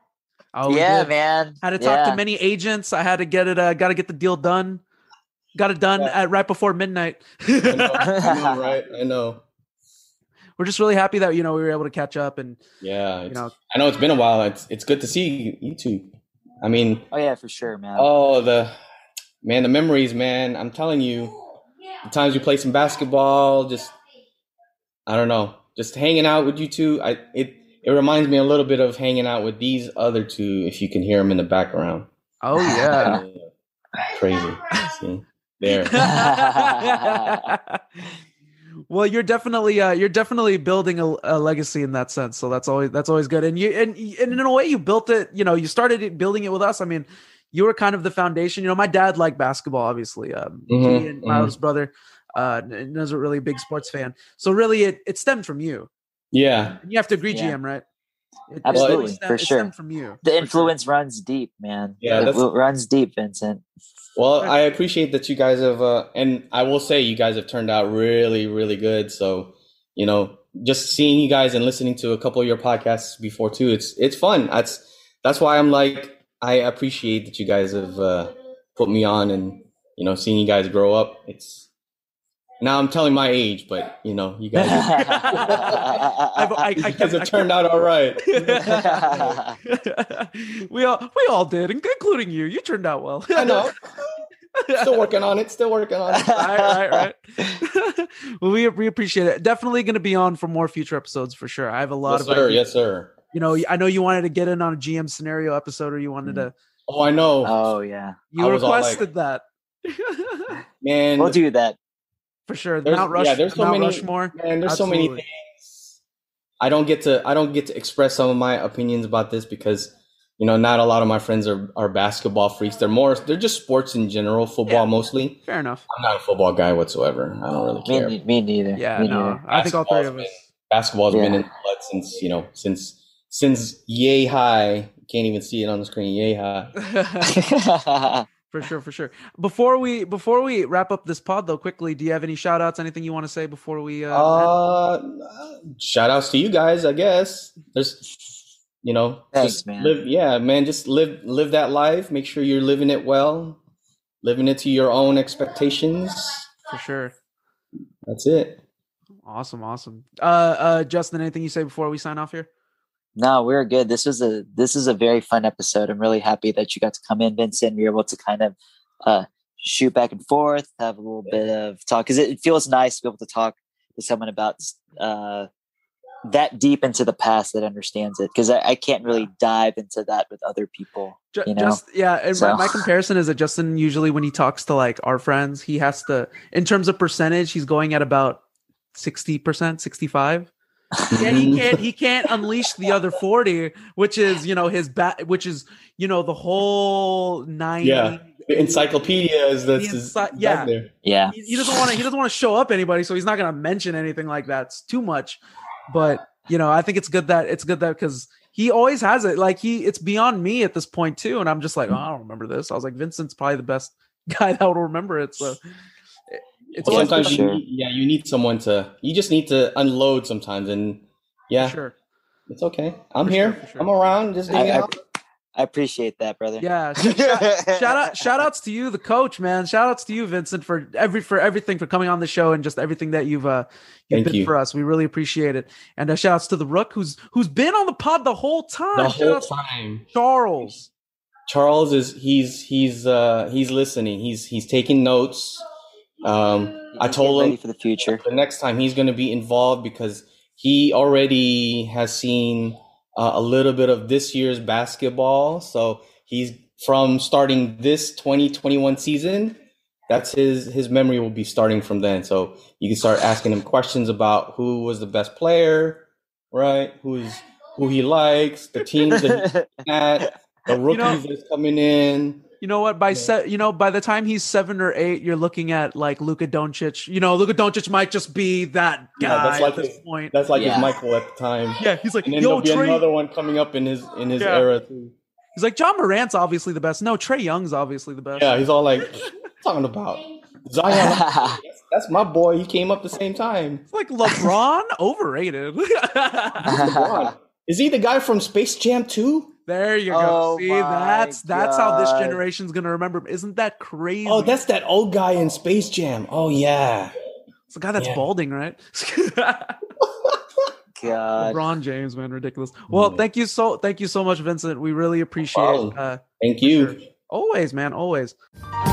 Oh, yeah, did. man. Had to talk Yeah. to many agents. I had to get it. Uh, Got to get the deal done. Got it done Yeah. at right before midnight. I know, I know, right? I know. We're just really happy that you know we were able to catch up and Yeah, you know I know it's been a while. It's it's good to see you two. I mean, Oh yeah, for sure, man. oh the man, the memories, man. I'm telling you, the times we played some basketball, just I don't know, just hanging out with you two. I it it reminds me a little bit of hanging out with these other two. If you can hear them in the background, oh yeah. crazy. See? There. well, you're definitely uh, you're definitely building a, a legacy in that sense. So that's always that's always good. And you and, and in a way, you built it. You know, you started building it with us. I mean, you were kind of the foundation. You know, my dad liked basketball, obviously. Um, Mhm, he and my mhm. oldest brother uh, n- was a really big sports fan. So really, it it stemmed from you. Yeah. And you have to agree, Yeah. GM, right? It- it Absolutely, really stem- for it sure. stemmed from you. the for sure. influence runs deep, man. Yeah, it runs deep, Vincent. Well, I appreciate that you guys have, uh, and I will say you guys have turned out really, really good. So, you know, just seeing you guys and listening to a couple of your podcasts before too, it's it's fun. That's that's why I'm like I appreciate that you guys have uh, put me on, and you know, seeing you guys grow up. It's now I'm telling my age, but you know, you guys, I've- I- you I guys kept- I have turned out all right. we all we all did, including you. You turned out well. I know. Still working on it. Still working on it. right, right, right. well, we we appreciate it. Definitely going to be on for more future episodes for sure. I have a lot Yes, of sir. ideas. Yes, sir. You know, I know you wanted to get in on a GM scenario episode, or you wanted mm-hmm. to. Oh, I know, oh yeah, You I was all like- requested that. man. we'll do that. for sure. There's- Mount Rush, yeah, there's so Mount many- Rushmore. Man, there's so many things. I don't get to I don't get to express some of my opinions about this because you know not a lot of my friends are, are basketball freaks. They're more they're just sports in general, football Yeah. mostly. Fair enough. I'm not a football guy whatsoever. I don't really Me, care. ne- me neither. Yeah, me no. I think all three of us. Basketball's been in the blood since you know since since yay high. Can't even see it on the screen. Yay high. for sure, for sure. Before we before we wrap up this pod though, quickly, do you have any shout outs, anything you want to say before we uh. Uh, shout outs to you guys. I guess there's you know Thanks, just man. live yeah man just live live that life make sure you're living it well living it to your own expectations for sure. that's it Awesome, awesome. Uh uh Justin, anything you say before we sign off here? No, we're good. This was a this is a very fun episode. I'm really happy that you got to come in, Vincent. We were able to kind of uh, shoot back and forth, have a little bit of talk because it, it feels nice to be able to talk to someone about uh, that deep into the past that understands it. Because I, I can't really dive into that with other people. You know? just yeah, and my, my comparison is that Justin usually when he talks to like our friends, he has to in terms of percentage, he's going at about 60%, 65. Yeah, he mm-hmm. can't he can't unleash the other 40, which is, you know, his back which is, you know, the whole nine Yeah. The encyclopedia is that's The is yeah. there. Yeah. he, he doesn't want to he doesn't want to show up anybody so he's not going to mention anything like that it's too much but you know i think it's good that it's good that because he always has it like he it's beyond me at this point too and i'm just like oh, i don't remember this i was like vincent's probably the best guy that would remember it so it- it's Well, sometimes for sure. you need, yeah, you need someone to. You just need to unload sometimes, and yeah, sure it's okay. I'm For here. sure, sure. I'm around. Just I, hanging I, out. I appreciate that, brother. yeah shout, shout out shout outs to you the coach man shout outs to you vincent for every for everything for coming on the show and just everything that you've uh you've Thank been you. for us we really appreciate it and uh, shout outs to the rook who's who's been on the pod the whole time The whole time. charles Charles is he's he's uh he's listening. He's he's taking notes. Um, I Get told him for the future. the next time he's going to be involved because he already has seen uh, a little bit of this year's basketball. So he's from starting this 2021 season. That's his his memory will be starting from then. So you can start asking him questions about who was the best player, right? Who's who he likes, the teams that he's at, the rookies that's coming in. You know what? By se- you know, by the time he's seven or eight, you're looking at like Luka Doncic. You know, Luka Doncic might just be that guy Yeah, that's like at this his- point. That's like Yeah. his Michael at the time. Yeah, he's like, And then yo, there'll be Trae. another one coming up in his in his Yeah. era too. He's like, Ja Morant's obviously the best. No, Trae Young's obviously the best. Yeah, he's all like, talking about Zion. that's, that's my boy. He came up the same time. It's like LeBron overrated. LeBron. Is he the guy from Space Jam 2? There you go. Oh See, my that's that's how this generation's gonna remember. him. Isn't that crazy? Oh, that's that old guy in Space Jam. Oh yeah. it's the guy that's yeah. balding, right? God. LeBron James, man, ridiculous. Well, Yeah. thank you so thank you so much, Vincent. We really appreciate problem. uh Thank you. Always, man, always.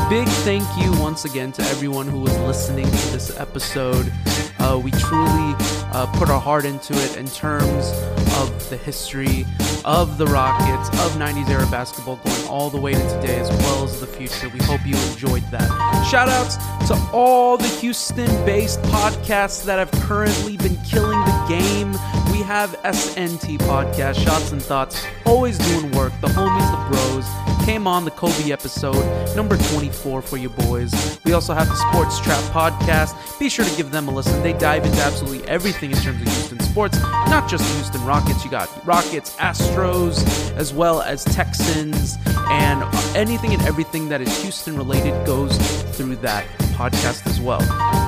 Big thank you once again to everyone who was listening to this episode. Uh, we truly uh, put our heart into it in terms of the history of the Rockets, of 90s era basketball, going all the way to today as well as the future. We hope you enjoyed that. Shout outs to all the Houston based podcasts that have currently been killing the game. We have SNT Podcast, Shots and Thoughts, always doing work. The homies, the bros, came on the Kobe episode, number 24 for you boys. We also have the Sports Trap Podcast. Be sure to give them a listen. They dive into absolutely everything in terms of Houston sports, not just Houston Rockets. You got Rockets, Astros, as well as Texans, and anything and everything that is Houston related goes through that podcast as well.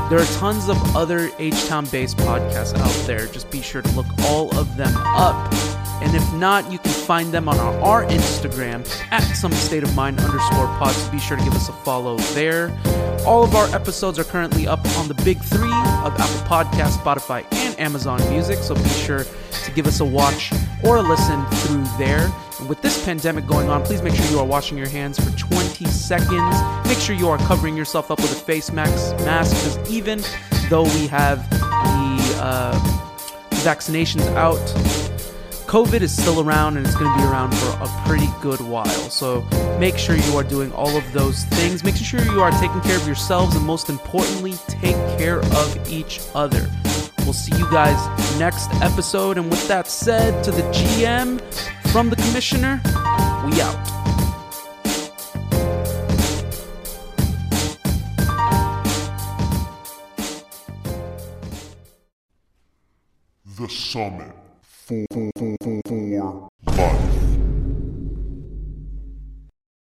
There are tons of other H Town based podcasts out there. Just be sure to look all of them up. And if not, you can find them on our, our Instagram at some state of mind underscore pod. So be sure to give us a follow there. All of our episodes are currently up on the big three of Apple Podcasts, Spotify, and Amazon Music. So be sure to give us a watch or a listen through there. And with this pandemic going on, please make sure you are washing your hands for 20 seconds. Make sure you are covering yourself up with a face mask, mask because even though we have the uh, vaccinations out, COVID is still around and it's going to be around for a pretty good while. So make sure you are doing all of those things. Make sure you are taking care of yourselves and most importantly, take care of each other. We'll see you guys next episode. And with that said, to the GM from the commissioner, we out. The Summit. 中中中中中呀